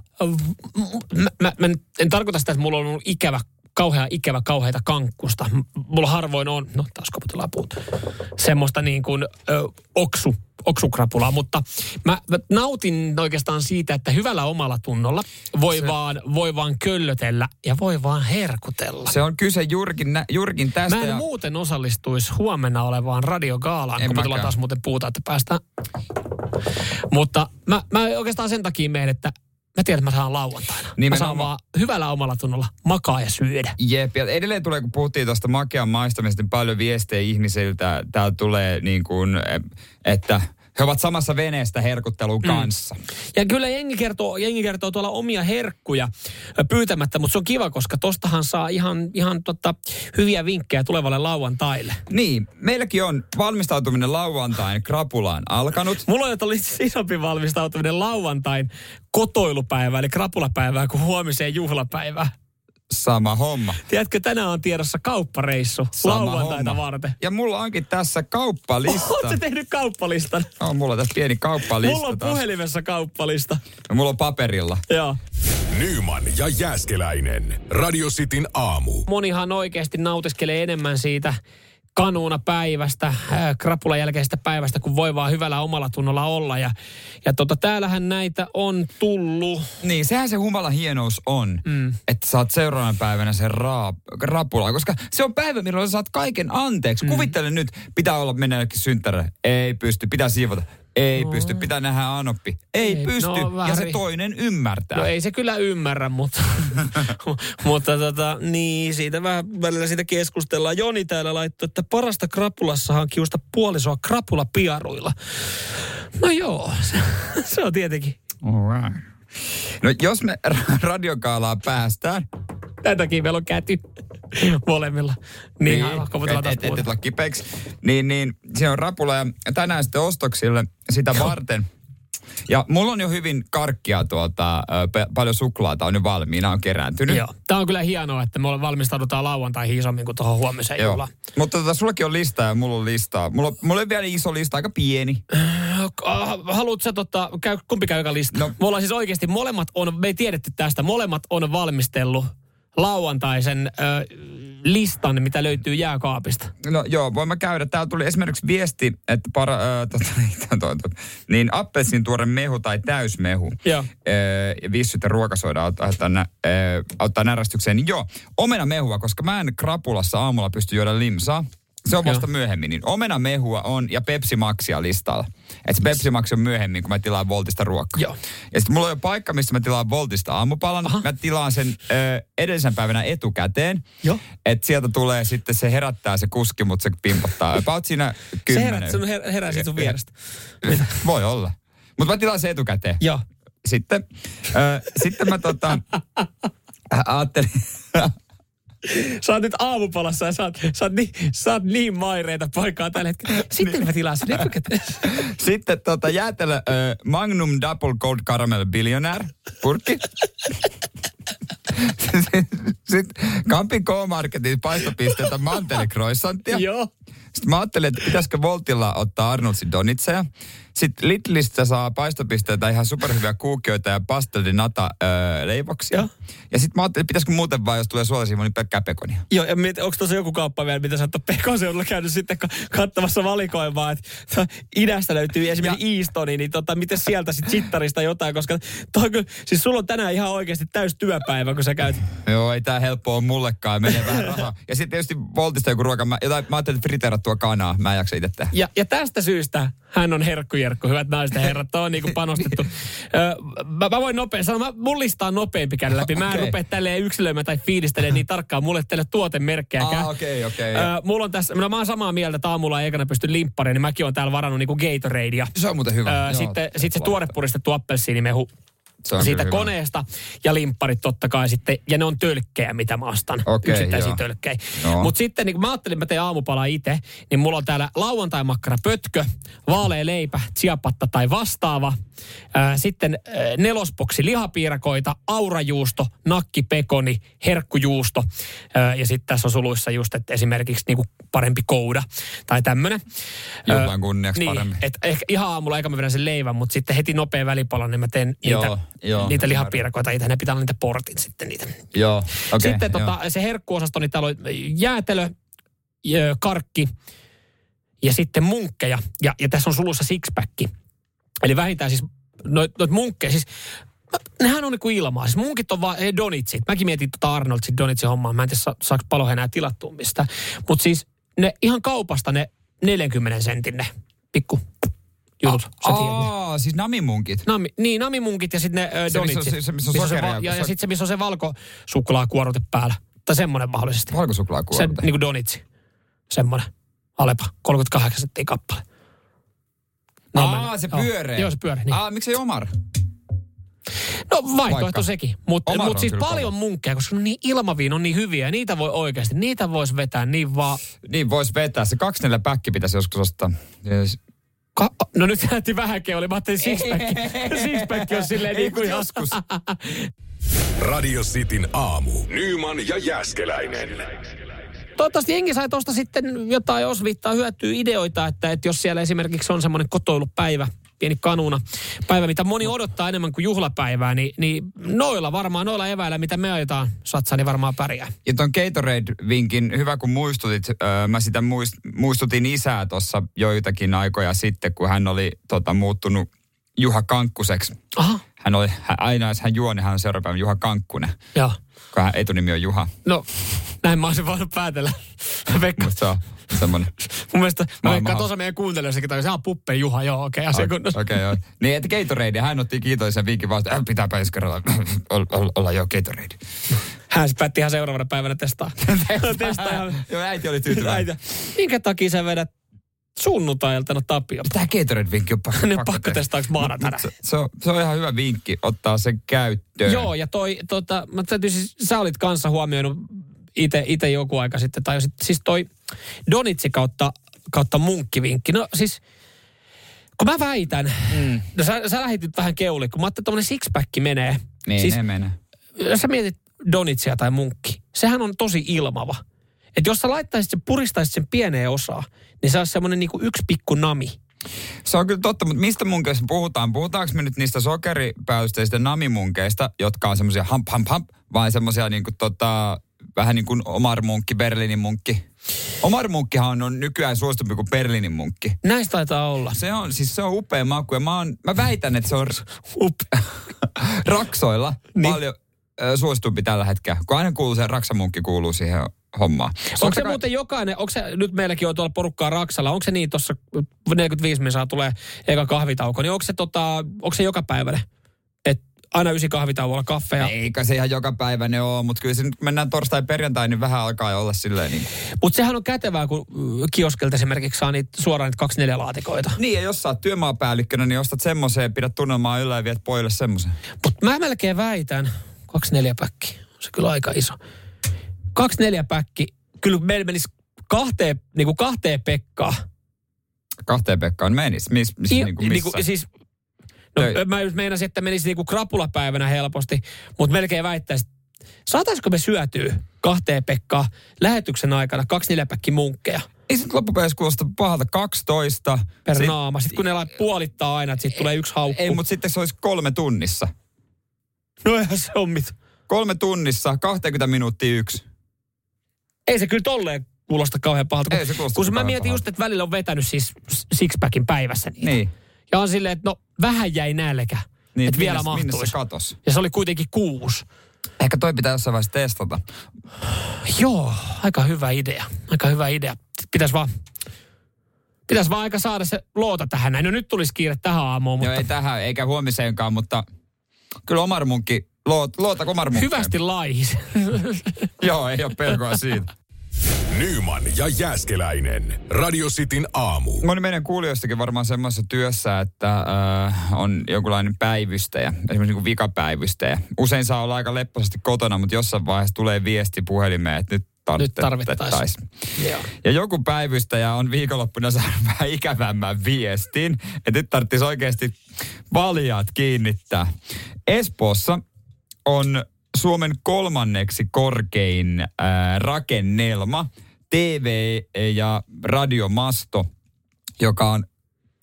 Mä, mä, mä en tarkoita sitä, että mulla on ollut ikävä, kauhea ikävä, kauheita kankkusta. Mulla harvoin on, no taas koputellaan puut, semmoista niin kuin ö, oksu, oksukrapulaa, mutta mä, mä nautin oikeastaan siitä, että hyvällä omalla tunnolla voi, Se- vaan, voi vaan köllötellä ja voi vaan herkutella. Se on kyse juurikin, nä, juurikin tästä. Mä en ja muuten osallistuisi huomenna olevaan radiogaalaan, En kun mäkään. taas muuten puhutaan, että päästään. Mutta mä, mä oikeastaan sen takia menen, että mä tiedän, että mä saan lauantaina. Mä Nimenomaan. saan vaan hyvällä omalla tunnolla makaa ja syödä. Jep, ja edelleen tulee, kun puhuttiin tuosta makean maistamisesta, niin paljon viestejä ihmisiltä. Täällä tulee niin kuin, että he ovat samassa veneestä herkuttelun kanssa. Ja kyllä jengi kertoo, jengi kertoo tuolla omia herkkuja pyytämättä, mutta se on kiva, koska tostahan saa ihan, ihan tota, hyviä vinkkejä tulevalle lauantaille. Niin, meilläkin on valmistautuminen lauantain krapulaan alkanut. Mulla on jo isompi valmistautuminen lauantain kotoilupäivää, eli krapulapäivää, kuin huomiseen juhlapäivään. Sama homma. Tiedätkö, tänään on tiedossa kauppareissu Sama lauantaita homma. varten. Ja mulla onkin tässä kauppalista. Oletko tehnyt kauppalistan? On mulla tässä pieni kauppalista Mulla on taas. puhelimessa kauppalista. Ja mulla on paperilla. Joo. Nyman ja Jäskeläinen. Radio Cityn aamu. Monihan oikeasti nautiskelee enemmän siitä kanuuna päivästä, ää, krapulan jälkeisestä päivästä, kun voi vaan hyvällä omalla tunnolla olla. Ja, ja tota, täällähän näitä on tullut. Niin, sehän se humalan hienous on, mm. että saat seuraavana päivänä sen raap, rapula, koska se on päivä, milloin saat kaiken anteeksi. Mm. Kuvittele nyt, pitää olla mennä jonnekin synttärille. Ei pysty, pitää siivota. Ei no. pysty, pitää nähdä anoppi. Ei, Ei, pysty. no, ja se toinen ymmärtää. No ei se kyllä ymmärrä, mutta, *laughs* mutta tota, niin, siitä vähän välillä siitä keskustellaan. Joni täällä laittoi, että parasta krapulassahan on kiusta puolisoa krapulapiaruilla. No joo, se, se on tietenkin. Alright. No jos me radiokaalaan päästään, Tämän takia meillä on käty molemmilla. Niin, taas et, et, et, kipeäksi. Niin, niin se on rapula ja tänään sitten ostoksille sitä varten. Ja mulla on jo hyvin karkkia tuolta, paljon suklaata on jo valmiina, on kerääntynyt. Joo. Tämä on kyllä hienoa, että me valmistaudutaan lauantaihin isommin kuin tuohon huomiseen Joo. juhlaan. Mutta tota, sullakin on lista ja mulla on listaa. Mulla, mulla on vielä iso lista, aika pieni. äh, haluatko sä tota, käy, kumpi käy joka lista? No. Me ollaan siis oikeasti, molemmat on, me ei tiedetty tästä, molemmat on valmistellut lauantaisen äh, listan, mitä löytyy jääkaapista. No joo, voin mä käydä. Täällä tuli esimerkiksi viesti, että para, äh, *laughs* tota, to, to, to, niin appelsin tuore mehu tai täysmehu. Joo. Ja ruokasoida auttaa, auttaa, nä, äh, auttaa närästykseen. Niin joo, omena mehua, koska mä en krapulassa aamulla pysty juoda limsaa. Se on vasta Joo. myöhemmin. Niin omena mehua on ja Pepsi Maxia listalla. Et se Pepsi Max on myöhemmin, kun mä tilaan Voltista ruokaa. Joo. Ja sitten mulla on jo paikka, missä mä tilaan Voltista aamupalan. Aha. Mä tilaan sen ö, edellisen päivänä etukäteen. Joo. Että sieltä tulee sitten, se herättää se kuski, mutta se pimpottaa. About siinä Se kymmenen. herät, her, herää sit sun vierestä. *laughs* Voi olla. Mutta mä tilaan sen etukäteen. Joo. Sitten, ö, sitten mä tota, *laughs* ajattelin, *laughs* Sä oot nyt aamupalassa ja sä oot, sä oot, niin, sä oot niin maireita paikkaa tällä hetkellä. Sitten mä tilaan sen sitten tota, jäätelö ö, Magnum Double Gold Caramel Billionaire purkki. *laughs* Sitten Kampin K-Marketin paistopisteeltä mantelikroissanttia. Joo. Sitten mä ajattelin, että pitäisikö Voltilla ottaa Arnoldsin donitseja. Sitten Lidlistä saa paistopisteitä ihan superhyviä kuukioita ja pastel nata öö, leivoksia. Joo. Ja sitten mä ajattelin, että pitäisikö muuten vaan, jos tulee suolasiivua, niin pelkkää pekonia. Joo, ja miet, onko tuossa joku kauppa vielä, mitä sä oot Pekoseudulla käynyt sitten ka- kattavassa valikoimaa, että idästä löytyy esimerkiksi Eastoni, niin tota, miten sieltä sitten sittarista jotain, koska toi kyllä, siis sulla on tänään ihan oikeasti täys työpäivä, kun sä käyt. Joo, ei tää helppoa ole mullekaan, menee vähän rahaa. *laughs* Ja sitten tietysti Voltista joku ruoka, mä, jotain, mä ajattelin, että friteerattua kanaa, mä en jaksa itse tehdä. Ja, ja tästä syystä hän on herkkujerkku, hyvät naiset ja herrat. Tämä on niinku *laughs* panostettu. Ö, mä, mä, voin nopein sanoa, mä, mun lista on nopeampi käydä läpi. Mä en Okei. rupea tälleen yksilöimään tai fiilistelemään niin tarkkaan. Mulle ei teille tuotemerkkejäkään. Ah, okei, okei. Ö, mulla on tässä, no mä oon samaa mieltä, että aamulla ei ekana pysty limppariin, niin mäkin oon täällä varannut niinku Gatoradea. Se on muuten hyvä. Ö, Joo, sitten se sit se tuore puristettu appelsiinimehu siitä hyvä. koneesta ja limpparit totta kai sitten. Ja ne on tölkkejä, mitä mä ostan. Okei, Yksittäisiä joo. tölkkejä. Joo. Mutta sitten niin kun mä ajattelin, että mä teen aamupalaa itse, niin mulla on täällä lauantai-makkara pötkö, vaalea leipä, tsiapatta tai vastaava. Sitten ää, nelosboksi lihapiirakoita, aurajuusto, nakkipekoni, herkkujuusto. Ja sitten tässä on suluissa just, että esimerkiksi niinku parempi kouda tai tämmönen. Juhlan kunniaksi niin, paremmin. Et ehkä ihan aamulla eikä mä vedän sen leivän, mutta sitten heti nopea välipala, niin mä teen niitä, Joo, niitä lihapiirakoita itse. Ne pitää olla niitä portin sitten niitä. Joo. Okay, sitten joo. tota, se herkkuosasto, niin täällä on jäätelö, jö, karkki ja sitten munkkeja. Ja, ja tässä on sulussa sixpacki. Eli vähintään siis noit, noit munkkeja, siis nehän on niinku ilmaa. Siis munkit on vaan donitsit. Mäkin mietin tota Arnoldsin donitsin hommaa. Mä en tiedä, sa- saako palo enää tilattua mistä. Mutta siis ne ihan kaupasta ne 40 sentin ne pikku jutut. Ne. Aa, siis namimunkit. Nami, niin, namimunkit ja sitten ne ö, Se, missä on- donitsit. se- se, missä on se sokeria, va- ja, ja se- sitten se, missä on se valkosuklaakuorute päällä. Tai semmoinen mahdollisesti. Se Valkosuklaakuorte. niinku donitsi. Semmoinen. Alepa. 38 senttiä kappale. Aa, se Joo. pyöreä. Joo, se pyöreä. Niin. Aa, miksei Omar? No vaihtoehto Vaikka. sekin. Mutta mut siis paljon kova. munkkeja, koska niin ilmaviin on niin hyviä. Ja niitä voi oikeasti, niitä voisi vetää niin vaan... Niin, vois vetää. Se 24 päkki pitäisi joskus ostaa. Ka- no nyt näytti vähän keuli. Mä ajattelin sixpack. *laughs* sixpack on silleen niin kuin joskus. *laughs* Radio Cityn aamu. Nyman ja Jäskeläinen. Toivottavasti jengi sai tuosta sitten jotain osvittaa hyötyä ideoita, että, että jos siellä esimerkiksi on semmoinen kotoilupäivä, pieni kanuna, päivä, mitä moni odottaa enemmän kuin juhlapäivää, niin, niin noilla varmaan, noilla eväillä, mitä me ajetaan satsaa, niin varmaan pärjää. Ja ton Gatorade-vinkin, hyvä kun muistutit, öö, mä sitä muist, muistutin isää tuossa joitakin aikoja sitten, kun hän oli tota, muuttunut Juha Kankkuseksi. Aha, Hän oli, hän, aina jos hän juo, niin hän on seuraava päivä Juha Kankkunen, joo. kun hän etunimi on Juha. No, näin mä olisin voinut päätellä. *laughs* Pekka, Musta se on semmoinen. mun mielestä, mä veikkaan tuossa meidän kuuntelijoissakin, tai se on Puppe Juha, joo, okei, okay, asia kunnossa. Okei, okay, joo. Niin, että Gatorade, hän otti kiitollisen vinkin vasta, äh, pitääpä ensi kerralla *laughs* olla, olla, jo Gatorade. Hän se päätti ihan seuraavana päivänä *laughs* testaa. testaa ihan. Joo, äiti oli tyytyväinen. Äiti, Minkä takia sä vedät sunnuntailtana Tapio? Tämä Gatorade-vinkki on pakko, *laughs* Ne pakko pakko testaaks maanantaina. Se, se, on, se on ihan hyvä vinkki ottaa sen käyttöön. Joo, ja toi, tota, mä täytyy siis, sä olit kanssa huomioinut ite joku aika sitten, tai sit, siis toi Donitsi kautta, kautta munkkivinkki. No siis, kun mä väitän, mm. no sä, sä lähit nyt vähän keuli, kun mä ajattelin, että tommonen sixpack menee. Niin, siis, ne menee. jos sä mietit Donitsia tai munkki, sehän on tosi ilmava. Että jos sä laittaisit sen, puristaisit sen pieneen osaan, niin se olisi semmoinen niinku yksi pikku nami. Se on kyllä totta, mutta mistä munkeista puhutaan? Puhutaanko me nyt niistä sokeripäysteistä namimunkeista, jotka on semmoisia hamp, hamp, hamp, vai semmoisia niinku tota, vähän niin kuin Omar Munkki, Berliinin munkki? Omar Munkkihan on nykyään suositumpi kuin Berliinin munkki. Näistä taitaa olla. Se on, siis se on upea maku ja mä, oon, mä väitän, että se on Upea. *laughs* raksoilla niin. paljon suositumpi tällä hetkellä. Kun aina kuuluu se raksamunkki kuuluu siihen hommaan. Onko se muuten jokainen, onko se, nyt meilläkin on tuolla porukkaa Raksalla, onko se niin tuossa 45 minuuttia tulee eka kahvitauko, niin onko se, tota, onko se joka päiväinen? Et aina ysi kahvitauolla kaffeja. Eikä se ihan joka päivä ne ole, mutta kyllä se nyt mennään torstai perjantai, niin vähän alkaa jo olla silleen niin. Mutta sehän on kätevää, kun mm, kioskelta esimerkiksi saa niitä suoraan niitä 24 laatikoita. Niin, ja jos sä oot työmaapäällikkönä, niin ostat semmoiseen, pidät tunnelmaa yllä ja viet pojille semmoisen. Mutta mä melkein väitän, 24 päkki, se kyllä aika iso. 24 päkki, kyllä meillä menisi kahteen, niin kuin kahteen Pekkaa. Kahteen Pekkaan menis. Mis, mis, I- niin kuin missä? niinku, siis, no, Töi- mä just meinasin, että menisi niinku krapulapäivänä helposti, mutta melkein väittäisin, saataisiko me syötyä kahteen Pekkaa lähetyksen aikana kaksi neljäpäkki munkkeja Ei sit loppupeleissä kuulosta pahalta 12. per Sit- naama. Sitten kun ne puolittaa aina, että siitä tulee yksi haukku. Ei, mutta sitten se olisi kolme tunnissa. No eihän se on mit. Kolme tunnissa, 20 minuuttia yksi. Ei se kyllä tolleen kuulosta kauhean pahalta. Kun, Ei se kuulosta kun mä mietin pahalta. just, että välillä on vetänyt siis sixpackin päivässä niitä. Niin. Ja on silleen, että no vähän jäi nälkä. niin että vielä minne, minne se katos? Ja se oli kuitenkin kuusi. Ehkä toi pitää jossain vaiheessa testata. Joo, aika hyvä idea. Aika hyvä idea. Pitäis vaan, pitäis vaan aika saada se loota tähän. No nyt tulisi kiire tähän aamuun, Joo, mutta ei tähän, eikä huomiseenkaan, mutta kyllä Omar Munkki, luot, luota Omar Munkkeen. hyvästi laihis. *laughs* Joo, ei ole pelkoa siitä. Nyman ja Jääskeläinen. Radio Cityn aamu. Moni meidän kuulijoistakin varmaan semmoisessa työssä, että äh, on jonkunlainen päivystäjä, esimerkiksi niin kuin vikapäivystäjä. Usein saa olla aika lepposasti kotona, mutta jossain vaiheessa tulee viesti puhelimeen, että nyt Nyt tarvittaisiin. Ja joku päivystäjä on viikonloppuna saanut *laughs* vähän ikävämmän viestin, että nyt tarvitsisi oikeasti valjaat kiinnittää. Espoossa on Suomen kolmanneksi korkein ää, rakennelma, TV- ja radiomasto, joka on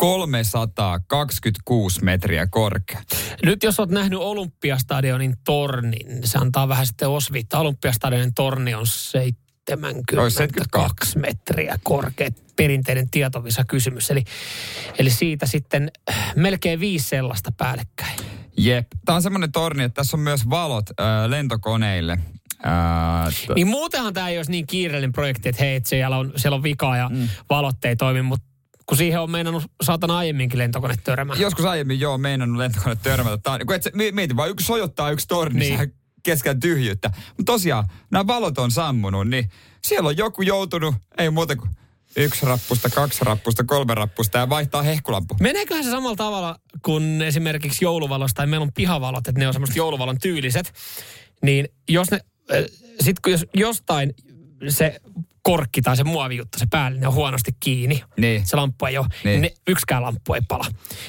326 metriä korkea. Nyt jos olet nähnyt Olympiastadionin tornin, se antaa vähän sitten osviittaa. Olympiastadionin torni on 72 72 metriä korkea. Perinteinen tietovisa kysymys. Eli, eli siitä sitten äh, melkein viisi sellaista päällekkäin. Jep. Tämä on semmoinen torni, että tässä on myös valot ää, lentokoneille. Ää, t- Niin muutenhan tämä ei olisi niin kiireellinen projekti, että hei, että siellä on, siellä on vikaa ja mm. valot ei toimi, mutta kun siihen on meinannut saatana aiemminkin lentokone törmää. Joskus aiemmin joo meinannut lentokone törmätä. Tää, on- kun et mieti vaan, yksi sojottaa yksi torni Niin. keskellä tyhjyyttä. Mutta tosiaan, nämä valot on sammunut, niin siellä on joku joutunut, ei muuta kuin yksi rappusta, kaksi rappusta, kolme rappusta ja vaihtaa hehkulampu. Meneeköhän se samalla tavalla kuin esimerkiksi jouluvalosta tai meillä on pihavalot, että ne on semmoista jouluvalon tyyliset, niin jos ne, äh, sit kun jos jostain se korkki tai se muovijuttu, se päällinen on huonosti kiinni, Niin. se lamppu ei ole, niin. Ne, yksikään lamppu ei pala.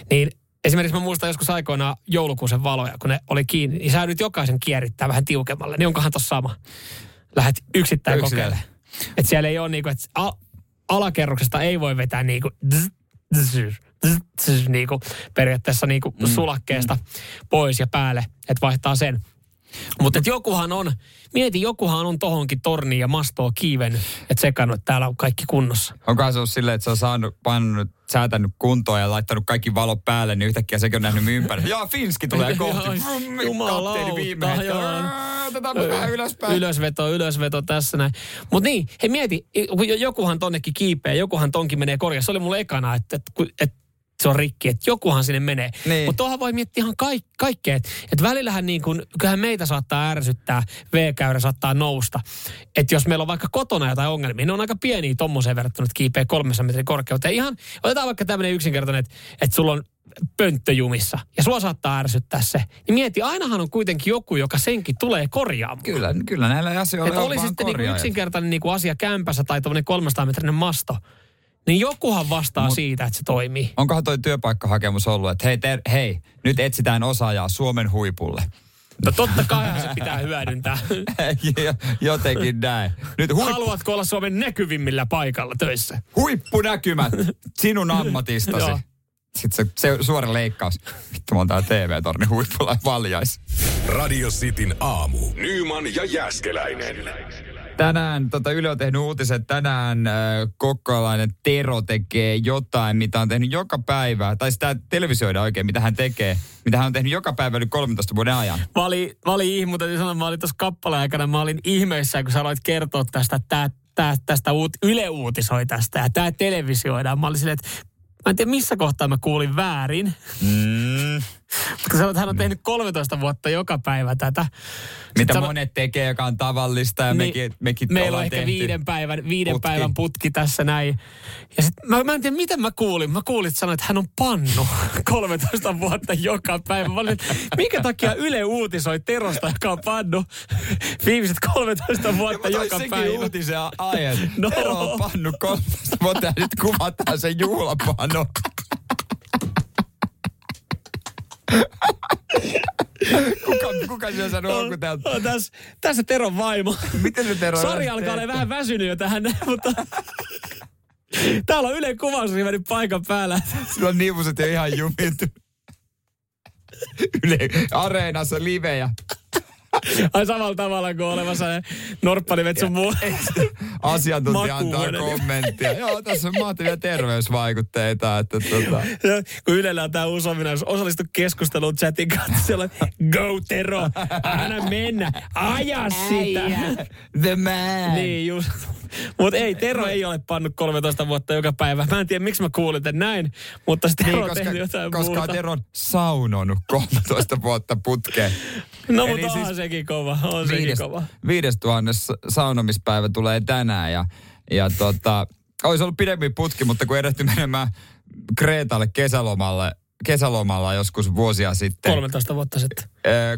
Niin esimerkiksi mä muistan joskus aikoinaan joulukuusen valoja, kun ne oli kiinni, niin sä nyt jokaisen kierittää vähän tiukemmalle, niin onkohan tossa sama? Lähet yksittäin Yksittäin. kokeilemaan. Että siellä ei ole niinku, että al- alakerroksesta ei voi vetää niinku zzz, zzz, zzz, zzz, niinku periaatteessa niinku mm. sulakkeesta pois ja päälle, että vaihtaa sen. Mutta jokuhan on, mieti, jokuhan on tohonkin torniin ja mastoa kiivennyt, että sekannut, että täällä on kaikki kunnossa. Onkohan se ollut silleen, että se on saanut, painanut, säätänyt kuntoon ja laittanut kaikki valot päälle, niin yhtäkkiä sekin on nähnyt ympäri. Joo, Finski tulee *laughs* kohti. Kapteeni viime Otetaan vähän ylöspäin. Ylösveto, ylösveto tässä näin. Mutta niin, hei mieti, jokuhan tonnekin kiipeä, jokuhan tonkin menee korjaa. Se oli mulle ekana, että, että, että se on rikki, että jokuhan sinne menee. Niin. Mutta tuohon voi miettiä ihan kaik, kaikkea. Että et välillähän niin kuin, kyllähän meitä saattaa ärsyttää, V-käyrä saattaa nousta. Että jos meillä on vaikka kotona jotain ongelmia, ne on aika pieniä tommoseen verrattuna, että kiipeä kolmessa metrin korkeuteen. Ihan, otetaan vaikka tämmöinen yksinkertainen, että, että sulla on pönttöjumissa ja sua saattaa ärsyttää se. Niin mieti, ainahan on kuitenkin joku, joka senkin tulee korjaamaan. Kyllä, kyllä näillä asioilla Että on oli sitten niinku yksinkertainen niinku asia kämpässä tai tuommoinen 300 metrinen masto, niin jokuhan vastaa Mut, siitä, että se toimii. Onkohan toi työpaikkahakemus ollut, että hei, ter- hei, nyt etsitään osaajaa Suomen huipulle. No totta kai se pitää hyödyntää. Jo- *laughs* Jotenkin näin. Nyt huippu, Haluatko olla Suomen näkyvimmillä paikalla töissä? huippunäkymät sinun *laughs* ammatistasi. Joo. Sitten se, se suora leikkaus. Vittu, mä oon täällä TV-torni huipulla valjais. Radio Cityn aamu. Nyman ja Jäskeläinen. Tänään tota Yle on tehnyt uutisen, tänään äh, kokkolainen Tero tekee jotain, mitä on tehnyt joka päivä, tai sitä televisioida oikein, mitä hän tekee, mitä hän on tehnyt joka päivä yli 13 vuoden ajan. Mä olin, mä olin ihme, täytyy sanoa, mä olin tuossa kappaleen aikana, mä olin ihmeissään, kun sä aloit kertoa tästä, tää, tää, tästä uut, Yle uutisoi tästä ja tämä televisioidaan. Mä olin silleen, että mä en tiedä missä kohtaa mä kuulin väärin. Mm. Kun sanoit, että hän on tehnyt 13 vuotta joka päivä tätä. Mitä sano- monet tekee, joka on tavallista ja Niin, mekin, mekin Meillä on ehkä tehty. viiden päivän, viiden putki. päivän putki tässä näin. Ja sit mä, mä en tiedä, miten mä kuulin. Mä kuulin, että sanoit, että hän on pannu *laughs* 13 vuotta joka päivä. Mä olin, minkä takia Yle uutisoi Terosta, joka on pannu viimeiset 13 vuotta Mä toin joka päivä. uutisen aiemmin. No. No. Tero on pannu 13 vuotta ja nyt kuvataan se juhlapannu. *laughs* kuka, kuka se on saanut houkuteltua? On tässä, tässä Teron vaimo. Miten se Tero Sari alkaa olla vähän väsynyt jo tähän, *laughs* mutta... Täällä on Yle kuvausrivi paikan päällä. Sillä on nivuset jo ihan jumittu. Yle areenassa livejä. *laughs* Ai samalla tavalla kuin olevassa ne norppanimet sun muu. *laughs* Asiantuntija antaa kommenttia. Joo, tässä on mahtavia terveysvaikutteita. Että tota. *laughs* Ja kun Ylellä on tämä uusi ominaisuus, osallistu keskusteluun chatin kanssa, go Tero, anna mennä, aja sitä. The man. Niin just. Mutta ei, Tero ei ole pannut 13 vuotta joka päivä. Mä en tiedä, miksi mä kuulin tämän näin, mutta sitten Tero Niin, on koska, tehnyt jotain koska muuta. Tero on saunonut 13 vuotta putkeen. No, mutta onhan siis sekin kova, on sekin Viides, kova. viides tuhannes saunomispäivä tulee tänään ja, ja tota, olisi ollut pidempi putki, mutta kun ehditty menemään Kreetalle kesälomalle, kesälomalla joskus vuosia sitten. 13 vuotta sitten. Öö,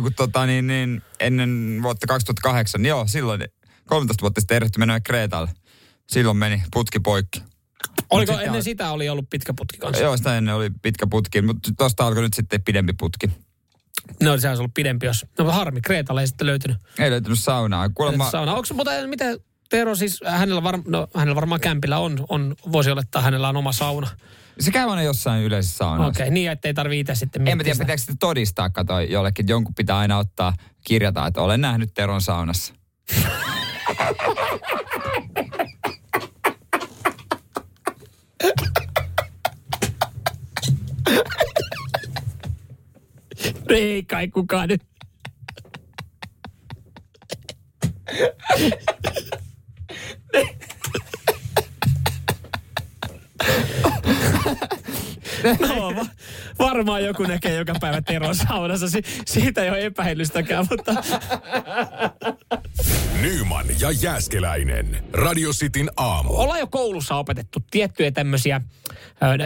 kun tota, niin, niin, ennen vuotta 2008, niin joo, silloin 13 vuotta sitten ehditty menemään Kreetalle. Silloin meni putki poikki. Oliko ennen on- sitä oli ollut pitkä putki kanssa? Joo, sitä ennen oli pitkä putki, mutta tuosta alkoi nyt sitten pidempi putki. No se olisi ollut pidempi, jos... No harmi, Kreetalle ei sitten löytynyt. Ei löytynyt saunaa. Kuulemma, Sauna. Onko, mutta miten Tero siis, hänellä, var, no, hänellä varmaan kämpillä on, on, voisi olettaa, hänellä on oma sauna. se käy aina jossain yleisessä saunassa. Okei, okay, niin ettei tarvitse itse sitten En miettiä mä tiedä, pitääkö sitä todistaa, kato jollekin. Jonkun pitää aina ottaa, kirjata, että olen nähnyt Teron saunassa. *laughs* Ei kai kukaan nyt. No, va- varmaan joku näkee joka päivä Teron saunassa. Si- siitä ei ole epäilystäkään, mutta Nyman ja Jäskeläinen. Radio Cityn aamu. ollaan jo koulussa opetettu tiettyjä tämmöisiä.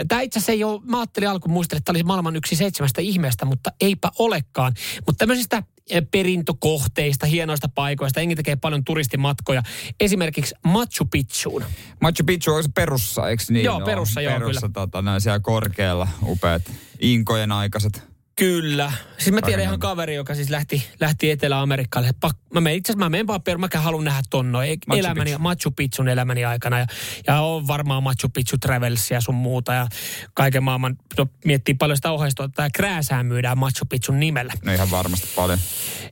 Tämä itse asiassa ei ole, mä ajattelin alkuun muistella, että tämä oli maailman yksi seitsemästä ihmeestä, mutta eipä olekaan. Mutta tämmöisistä perintökohteista, hienoista paikoista, engi tekee paljon turistimatkoja. Esimerkiksi Machu Picchuun. Machu Picchu on se perussa, eikö niin? Joo, perussa, joo, perussa, kyllä. Tota, näin siellä korkealla, upeat inkojen aikaiset. Kyllä. Siis mä tiedän ihan kaveri, joka siis lähti, lähti Etelä-Amerikalle. Pak, mä menen, itse asiassa mä menen Paperu, mä haluan nähdä ton noin elämäni, Picchu. Machu Picchun elämäni aikana. Ja, ja on varmaan Machu Picchu Travelsia ja sun muuta. Ja kaiken maailman, no, miettii paljon sitä ohjeistoa, että tämä krääsää myydään Machu Picchun nimellä. No ihan varmasti paljon.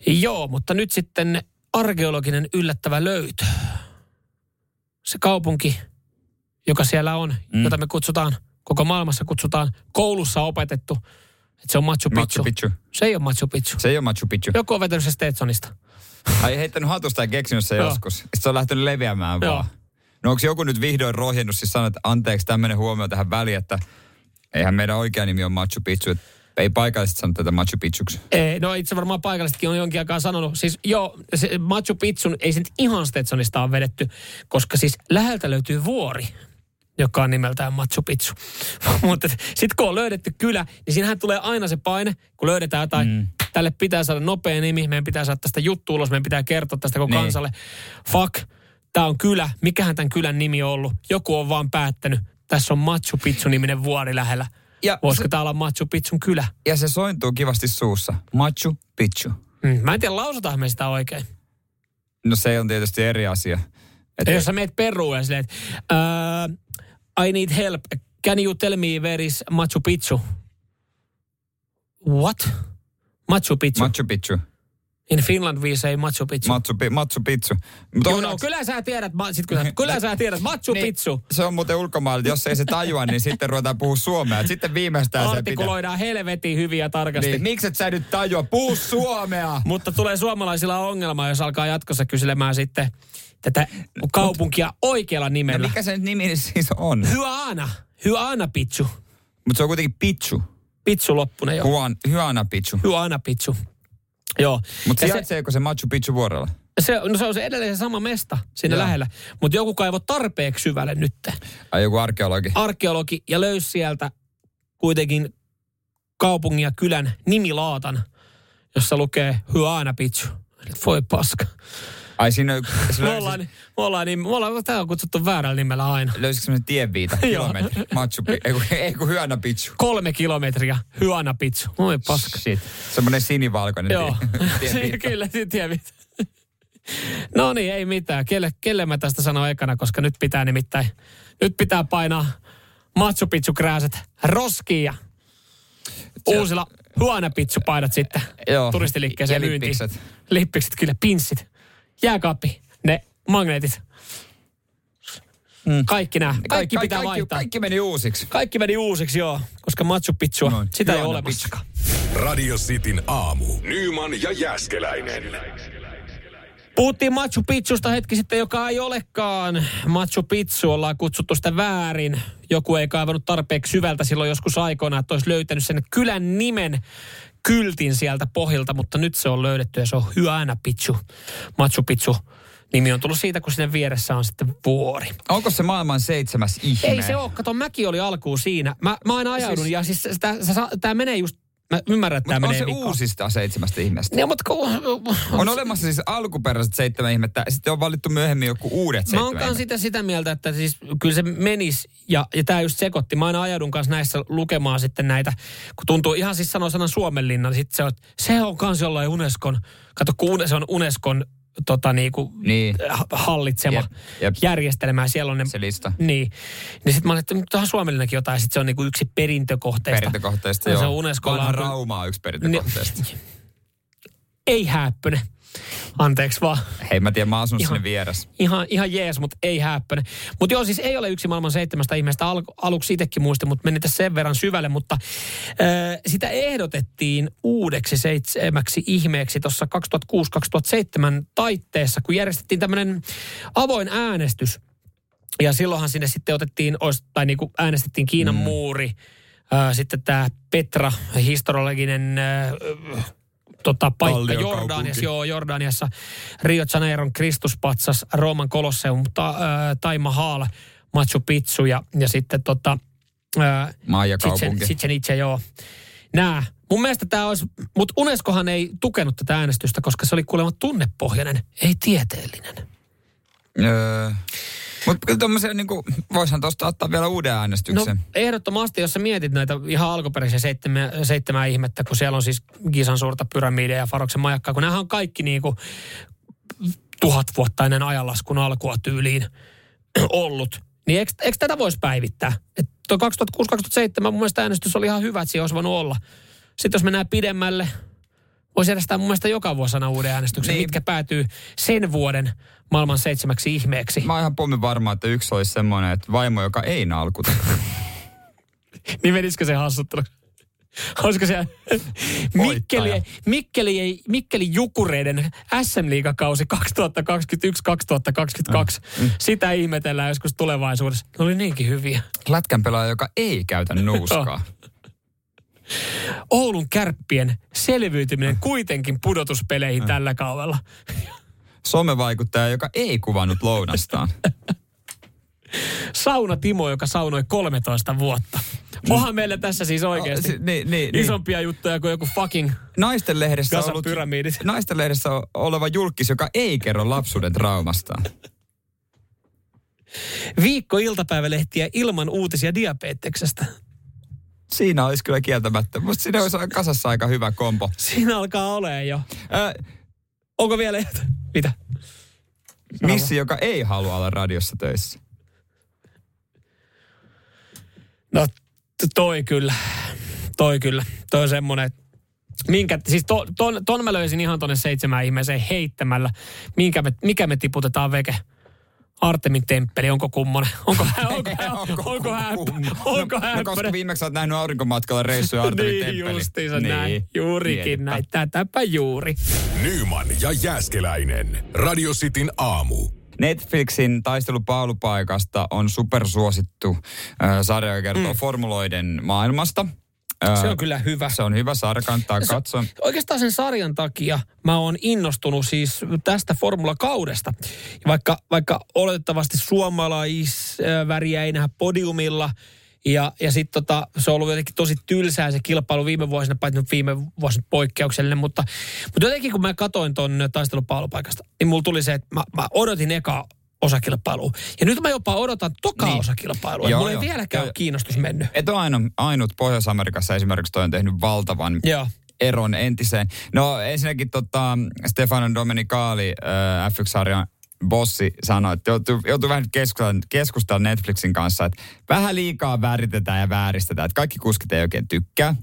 Joo, mutta nyt sitten arkeologinen yllättävä löytö. Se kaupunki, joka siellä on, mm. jota me kutsutaan, koko maailmassa kutsutaan, koulussa opetettu, että se on Machu Picchu. Machu Picchu. Se ei ole Machu Picchu. Se ei ole Machu Picchu. Joku on vetänyt se Stetsonista. Ai heittänyt hatusta ja keksinyt se joskus. Sitten se on lähtenyt leviämään Joo. vaan. No onko joku nyt vihdoin rohjennut siis sanoa, että anteeksi tämmöinen huomio tähän väliin, että eihän meidän oikea nimi on Machu Picchu. Että ei paikallisesti sano tätä Machu Picchuksi. Ei, no itse varmaan paikallisetkin on jonkin aikaa sanonut. Siis joo, se Machu Picchun ei se nyt ihan Stetsonista ole vedetty, koska siis läheltä löytyy vuori, joka on nimeltään Machu Picchu. *laughs* Mutta sitten kun on löydetty kylä, niin siinähän tulee aina se paine, kun löydetään jotain, mm. tälle pitää saada nopea nimi, meidän pitää saada tästä juttu ulos, meidän pitää kertoa tästä koko Niin. kansalle. Fuck, tämä on kylä, mikähän tämän kylän nimi on ollut. Joku on vaan päättänyt, tässä on Machu Picchu-niminen vuori lähellä. Ja Voisiko se, tää olla Machu Picchun kylä? ja se sointuu kivasti suussa. Machu Picchu. Mm. Mä en tiedä, lausutaan me sitä oikein. No se on tietysti eri asia. Et jos sä meet Peruun ja silleen, että uh, I need help. Can you tell me where is Machu Picchu? What? Machu Picchu. Machu Picchu. In Finland we say Machu Picchu. Machu, Machu Picchu. Mutta you know, kyllä sä tiedät, ma- sit kyllä, kyllä sä tiedät Machu Niin, Picchu. Se on muuten ulkomailla, jos ei se tajua, niin sitten ruvetaan puhua suomea. Sitten viimeistään se pitää. Helvetin hyvin ja tarkasti. Niin, miksi et sä nyt tajua? Puhu suomea! Mutta tulee suomalaisilla ongelma, jos alkaa jatkossa kyselemään sitten tätä kaupunkia oikealla No nimellä. mikä se nyt nimi siis on? Hyana. Hyana Picchu. Mutta se on kuitenkin Pichu. Pitsu loppunen jo. Juan, Hyana Pichu. Hyana Picchu. Joo. Mutta Ja se- sijaitseeko se Machu Picchu vuorella? Se, no se on se edelleen se sama mesta siinä Joo. lähellä. Mutta joku kaivo tarpeeksi syvälle nyt. Ai joku arkeologi? Arkeologi ja löysi sieltä kuitenkin kaupungin ja kylän nimilaatan, jossa lukee Hyana Picchu. Voi paska. Ai siinä *laughs* se Me ollaan, me ollaan, niin, me ollaan, tää on kutsuttu väärällä nimellä aina. löysikö semmoinen tienviita *laughs* kilometri? Machu ei kun, ei kun Hyana Picchu. Kolme kilometriä, Hyana Picchu. Voi paska. Shit. Semmoinen sinivalkoinen Joo, tie- *laughs* tienviita. kyllä, tiedät. No niin, ei mitään. Kelle, kelle mä tästä sanon ekana, koska nyt pitää nimittäin, nyt pitää painaa Machu Picchu krääset roskiin ja uusilla Huana Picchu paidat sitten Joo. turistiliikkeeseen myyntiin. Lippikset. Kyllä, pinssit, jääkaappi, ne magneetit. Kaikki nämä, kaikki, pitää kaikki, vaihtaa. Kaikki meni uusiksi. Kaikki meni uusiksi, joo, koska Machu Picchua, Noin. sitä ei ole olemassakaan. Radio Cityn aamu. Nyman ja Jäskeläinen. Puhuttiin Machu Picchusta hetki sitten, joka ei olekaan Machu Picchu. Ollaan kutsuttu sitä väärin. Joku ei kaivannut tarpeeksi syvältä silloin joskus aikoina, että olisi löytänyt sen kylän nimen kyltin sieltä pohjalta, mutta nyt se on löydetty ja se on Hyana Picchu. Machu Picchu nimi on tullut siitä, kun sinne vieressä on sitten vuori. Onko se maailman seitsemäs ihme? Ei se ole, kato mäki oli alkuun siinä. Mä, mä aina ajaudun Siis- ja siis tämä menee just, mä ymmärrän, että tämä Mutta on menee se vikaan. uusista seitsemästä ihmeestä. Niin, mutta kun, On olemassa siis alkuperäiset seitsemän ihmettä, ja sitten on valittu myöhemmin joku uudet Mä seitsemän oon kans ihmettä. sitä, sitä mieltä, että siis kyllä se menisi, ja, ja tämä just sekoitti. Mä aina ajaudun kanssa näissä lukemaan sitten näitä, kun tuntuu ihan siis sanoa sanan Suomenlinna, niin sit se on, se on kans jollain Unescon, kato kun se on Unescon tota niinku, Niin. hallitsema Jep, jep. järjestelmä, siellä on ne... Se lista. Niin. Niin sitten mä olin, että nyt onhan Suomenlinnakin jotain, ja sitten se on niinku yksi perintökohteista. Perintökohteista, Se joo. on Unescolla Vanha on kyllä- Rauma on yksi perintökohteista. Ei häppöne. Anteeksi vaan. Hei, mä tiedän, mä asun Ihan- sinne vieressä. Ihan, ihan jees, mutta ei häppöne. Mutta joo, siis ei ole yksi maailman seitsemästä ihmeestä. Al- aluksi itsekin muistin, mutta meni tässä sen verran syvälle. Mutta äh, sitä ehdotettiin uudeksi seitsemäksi ihmeeksi tuossa 2006-2007 taitteessa, kun järjestettiin tämmöinen avoin äänestys. Ja silloinhan sinne sitten otettiin, tai niin kuin äänestettiin Kiinan mm. muuri, sitten tämä Petra, historiallinen tota, paikka. Jordaniassa, joo, Jordaniassa, Rio Janeiron Kristuspatsas, Rooman Kolosseum, ta, äh, Tai Mahal, Machu Picchu ja, ja sitten tota, äh. Chichen Itse, joo. Nää. Mun mielestä tämä olisi, mutta Unescohan ei tukenut tätä äänestystä, koska se oli kuulemma tunnepohjainen, ei tieteellinen. Öö, mutta kyllä tommosia niinku, voisihan tosta ottaa vielä uuden No äänestyksen. ehdottomasti, jos sä mietit näitä ihan alkuperäisiä seitsemää, seitsemää ihmettä, kun siellä on siis Gisan suurta pyramidia ja Faroksen majakkaa, kun nämähän on kaikki niinku tuhat vuotta ennen ajanlaskun alkua tyyliin ollut. Niin eikö, eikö tätä voisi päivittää? Et tuo 2006-2007 mun mielestä äänestys oli ihan hyvä, että siinä olisi voinut olla. Sitten jos mennään pidemmälle, voisi järjestää mun mielestä joka vuosina uuden äänestyksen, Niin. niin. mitkä päätyy sen vuoden maailman seitsemäksi ihmeeksi. Mä oon ihan pommin varma, että yksi olisi semmoinen, että vaimo, joka ei nalkuta. *laughs* Niin menisikö se hassuttelu? *laughs* Olisiko se Mikkeli, Mikkeli, Mikkeli Jukureiden SM-liigakausi 2021-2022. Mm. Sitä ihmetellään joskus tulevaisuudessa. Ne oli niinkin hyviä. Lätkän pelaaja, joka ei käytä *laughs* nuuskaa. Oulun kärppien selviytyminen kuitenkin pudotuspeleihin tällä kaudella. Somevaikuttaja, joka ei kuvannut lounastaan. *laughs* Sauna Timo, joka saunoi 13 vuotta. Onhan meillä tässä siis oikeasti Si- niin, niin, niin. isompia juttuja kuin joku fucking Naisten lehdessä, ollut, pyramidit. naisten lehdessä oleva julkis, joka ei kerro lapsuuden traumastaan. *laughs* viikko iltapäivälehtiä ilman uutisia diabeteksestä. Siinä olisi kyllä kieltämättä. Musta siinä olisi kasassa aika hyvä kompo. Siinä alkaa olemaan jo. Ää, Onko vielä jotain? Mitä? missi, joka ei halua olla radiossa töissä. No toi kyllä. Toi kyllä. Toi on semmonen, että minkä, siis to, ton, ton mä löysin ihan tonne seitsemään ihmiseen heittämällä. Minkä me, mikä me tiputetaan veke? Artemin temppeli, onko kummonen? *laughs* Onko, onko, onko, onko, häppä, onko no, no, koska viimeksi olet nähnyt aurinkomatkalla reissuja Artemin Niin temppeliin. justiinsa näin. Juurikin Mietipä. näin. Tätäpä juuri. Nyman ja Jääskeläinen. Radio Cityn aamu. Netflixin taistelu paalupaikasta on supersuosittu äh, sarja, joka kertoo Mm. formuloiden maailmasta. Se on kyllä hyvä. Se on hyvä sarja, kannattaa Se- katsoa. Oikeastaan sen sarjan takia mä oon innostunut siis tästä formulakaudesta. Vaikka, vaikka oletettavasti suomalaisväriä ei nähdä podiumilla, ja, ja sitten tota, se on ollut jotenkin tosi tylsää se kilpailu viime vuosina, paitsi viime vuosina poikkeuksellinen, mutta, mutta jotenkin kun mä katoin ton taistelupaalupaikasta, niin mulla tuli se, että mä, mä odotin eka osakilpailua. Ja nyt mä jopa odotan tokaa Niin. osakilpailua. Joo, Mulla ei vieläkään Joo. ole kiinnostus mennyt. Et ole ainut, ainut Pohjois-Amerikassa esimerkiksi toi on tehnyt valtavan Joo. eron entiseen. No ensinnäkin tota, Stefano Domenicali, äh, F1-sarjan bossi, sanoi, että joutuu, joutuu vähän keskustella, keskustella Netflixin kanssa, että vähän liikaa väritetään ja vääristetään, että kaikki kuskit ei oikein tykkää.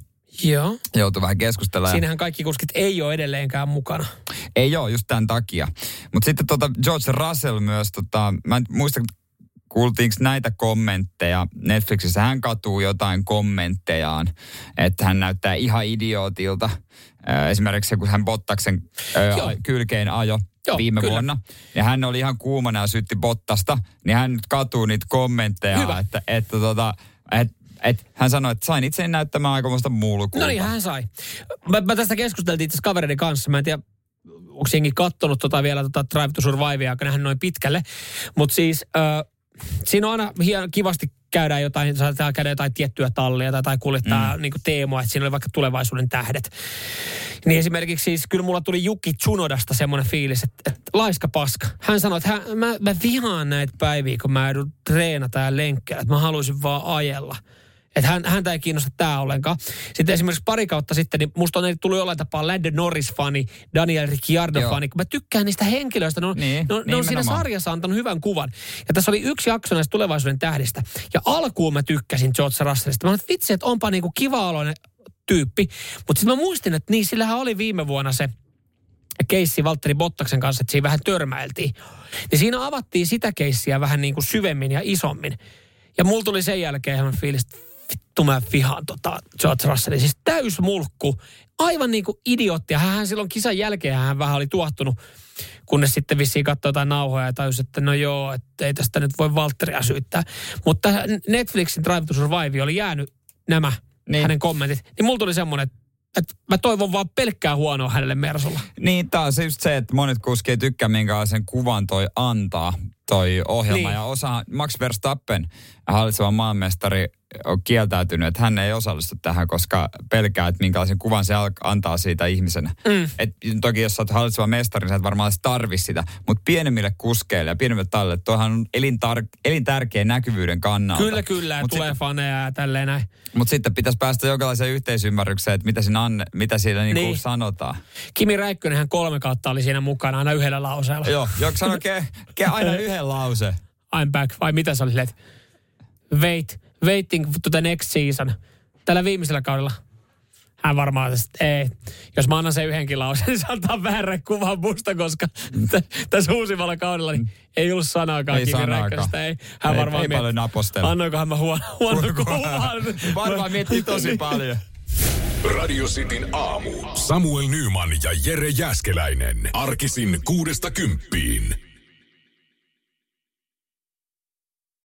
Joo. Joutuu vähän keskustella. Siinähän kaikki kuskit ei ole edelleenkään mukana. Ei ole, just tämän takia. Mutta sitten tota George Russell myös, tota, mä en muista, kuultiinko näitä kommentteja Netflixissä. Hän katuu jotain kommenttejaan, että hän näyttää ihan idiootilta. Esimerkiksi kun hän Bottaksen Joo. kylkeen ajo Joo, viime kyllä. vuonna. Ja hän oli ihan kuumana ja syytti Bottasta. Niin hän nyt katuu niitä kommentteja, Hyvä. että, että tota, et, et, hän sanoi, että sain itseni näyttämään aikamoista mulkua. No niin, hän sai. Mä, mä tästä keskusteltiin itse kavereiden kanssa. Mä en tiedä, onko jengi kattonut tota vielä tota Drive to Survivea, joka nähdään noin pitkälle. Mutta siis äh, siinä on aina hien, kivasti käydään jotain, saattaa käydä jotain tiettyä tallia tai, tai kuljettaa mm. niin teemoa, että siinä oli vaikka tulevaisuuden tähdet. Niin esimerkiksi siis kyllä mulla tuli Juki Tsunodasta semmoinen fiilis, että, että laiska paska. Hän sanoi, että hän, mä, mä vihaan näitä päiviä, kun mä joudun treenata ja lenkkeillä, että mä haluaisin vaan ajella. Että hän, häntä ei kiinnosta tämä ollenkaan. Sitten esimerkiksi pari kautta sitten, niin musta on tullut jollain tapaa Lando Norris-fani, Daniel Ricciardo-fani, kun mä tykkään niistä henkilöistä. Ne on, Niin, ne on, ne on siinä sarjassa antanut hyvän kuvan. Ja tässä oli yksi jakso näistä tulevaisuuden tähdistä. Ja alkuun mä tykkäsin George Russellista. Mä olin, että vitsi, että onpa niinku kiva-oloinen tyyppi. Mutta sitten mä muistin, että niin, sillähän oli viime vuonna se keissi Valtteri Bottaksen kanssa, että siinä vähän törmäiltiin. Niin siinä avattiin sitä keissiä vähän niin kuin syvemmin ja isommin. Ja mulla tuli sen jälkeen ihan fiilis, että vittu mä vihaan tota George Russellin. Siis täys mulkku. Aivan niin kuin idiootti. Ja hän silloin kisan jälkeen hän vähän oli tuottunut, kunnes sitten vissiin katsoi jotain nauhoja ja tajusi, että no joo, että ei tästä nyt voi Valtteria syyttää. Mutta Netflixin Drive to Survive oli jäänyt nämä Niin. niin. hänen kommentit. Niin mulla tuli semmoinen, että että mä toivon vaan pelkkää huonoa hänelle Mersulla. Niin, tää on se just se, että monet kuski ei tykkää minkälaisen kuvan toi antaa, toi ohjelma. Niin. Ja osa, Max Verstappen, hallitseva maanmestari, on kieltäytynyt, että hän ei osallistu tähän, koska pelkää, että minkälaisen kuvan se antaa siitä ihmisenä. Mm. Et, toki jos sä oot hallitseva mestari, niin sä et varmaan edes tarvi sitä. Mutta pienemmille kuskeille ja pienemmille tallille, tuohan on elintar- elintärkeä näkyvyyden kannalta. Kyllä, kyllä, Mut tulee sit- faneja ja tälleen näin. Mutta sitten pitäisi päästä jonkinlaiseen yhteisymmärrykseen, että mitä siinä, anne, mitä siinä niinku Niin. sanotaan. Kimi Räikkönenhän kolme kautta oli siinä mukana aina yhdellä lauseella. Joo, joka sanoo ke, ke, aina yhden lause. I'm back, vai mitä sä oli silleen, että wait, waiting to the next season. Tällä viimeisellä kaudella. Hän varmaan, että ei. Jos mä annan sen yhdenkin lauseen, *laughs* niin se antaa väärän kuvan musta, koska t- tässä uusimmalla kaudella niin ei ollut sanaakaan Ei sanaakaan. Ei, hän Ei- varmaan ei paljon napostella. Annoinkohan mä huono, *laughs* huono kuvan. Varmaan miettii tosi Niin. paljon. Radio Cityn aamu. Samuel Nyman ja Jere Jäskeläinen. Arkisin kuudesta kymppiin.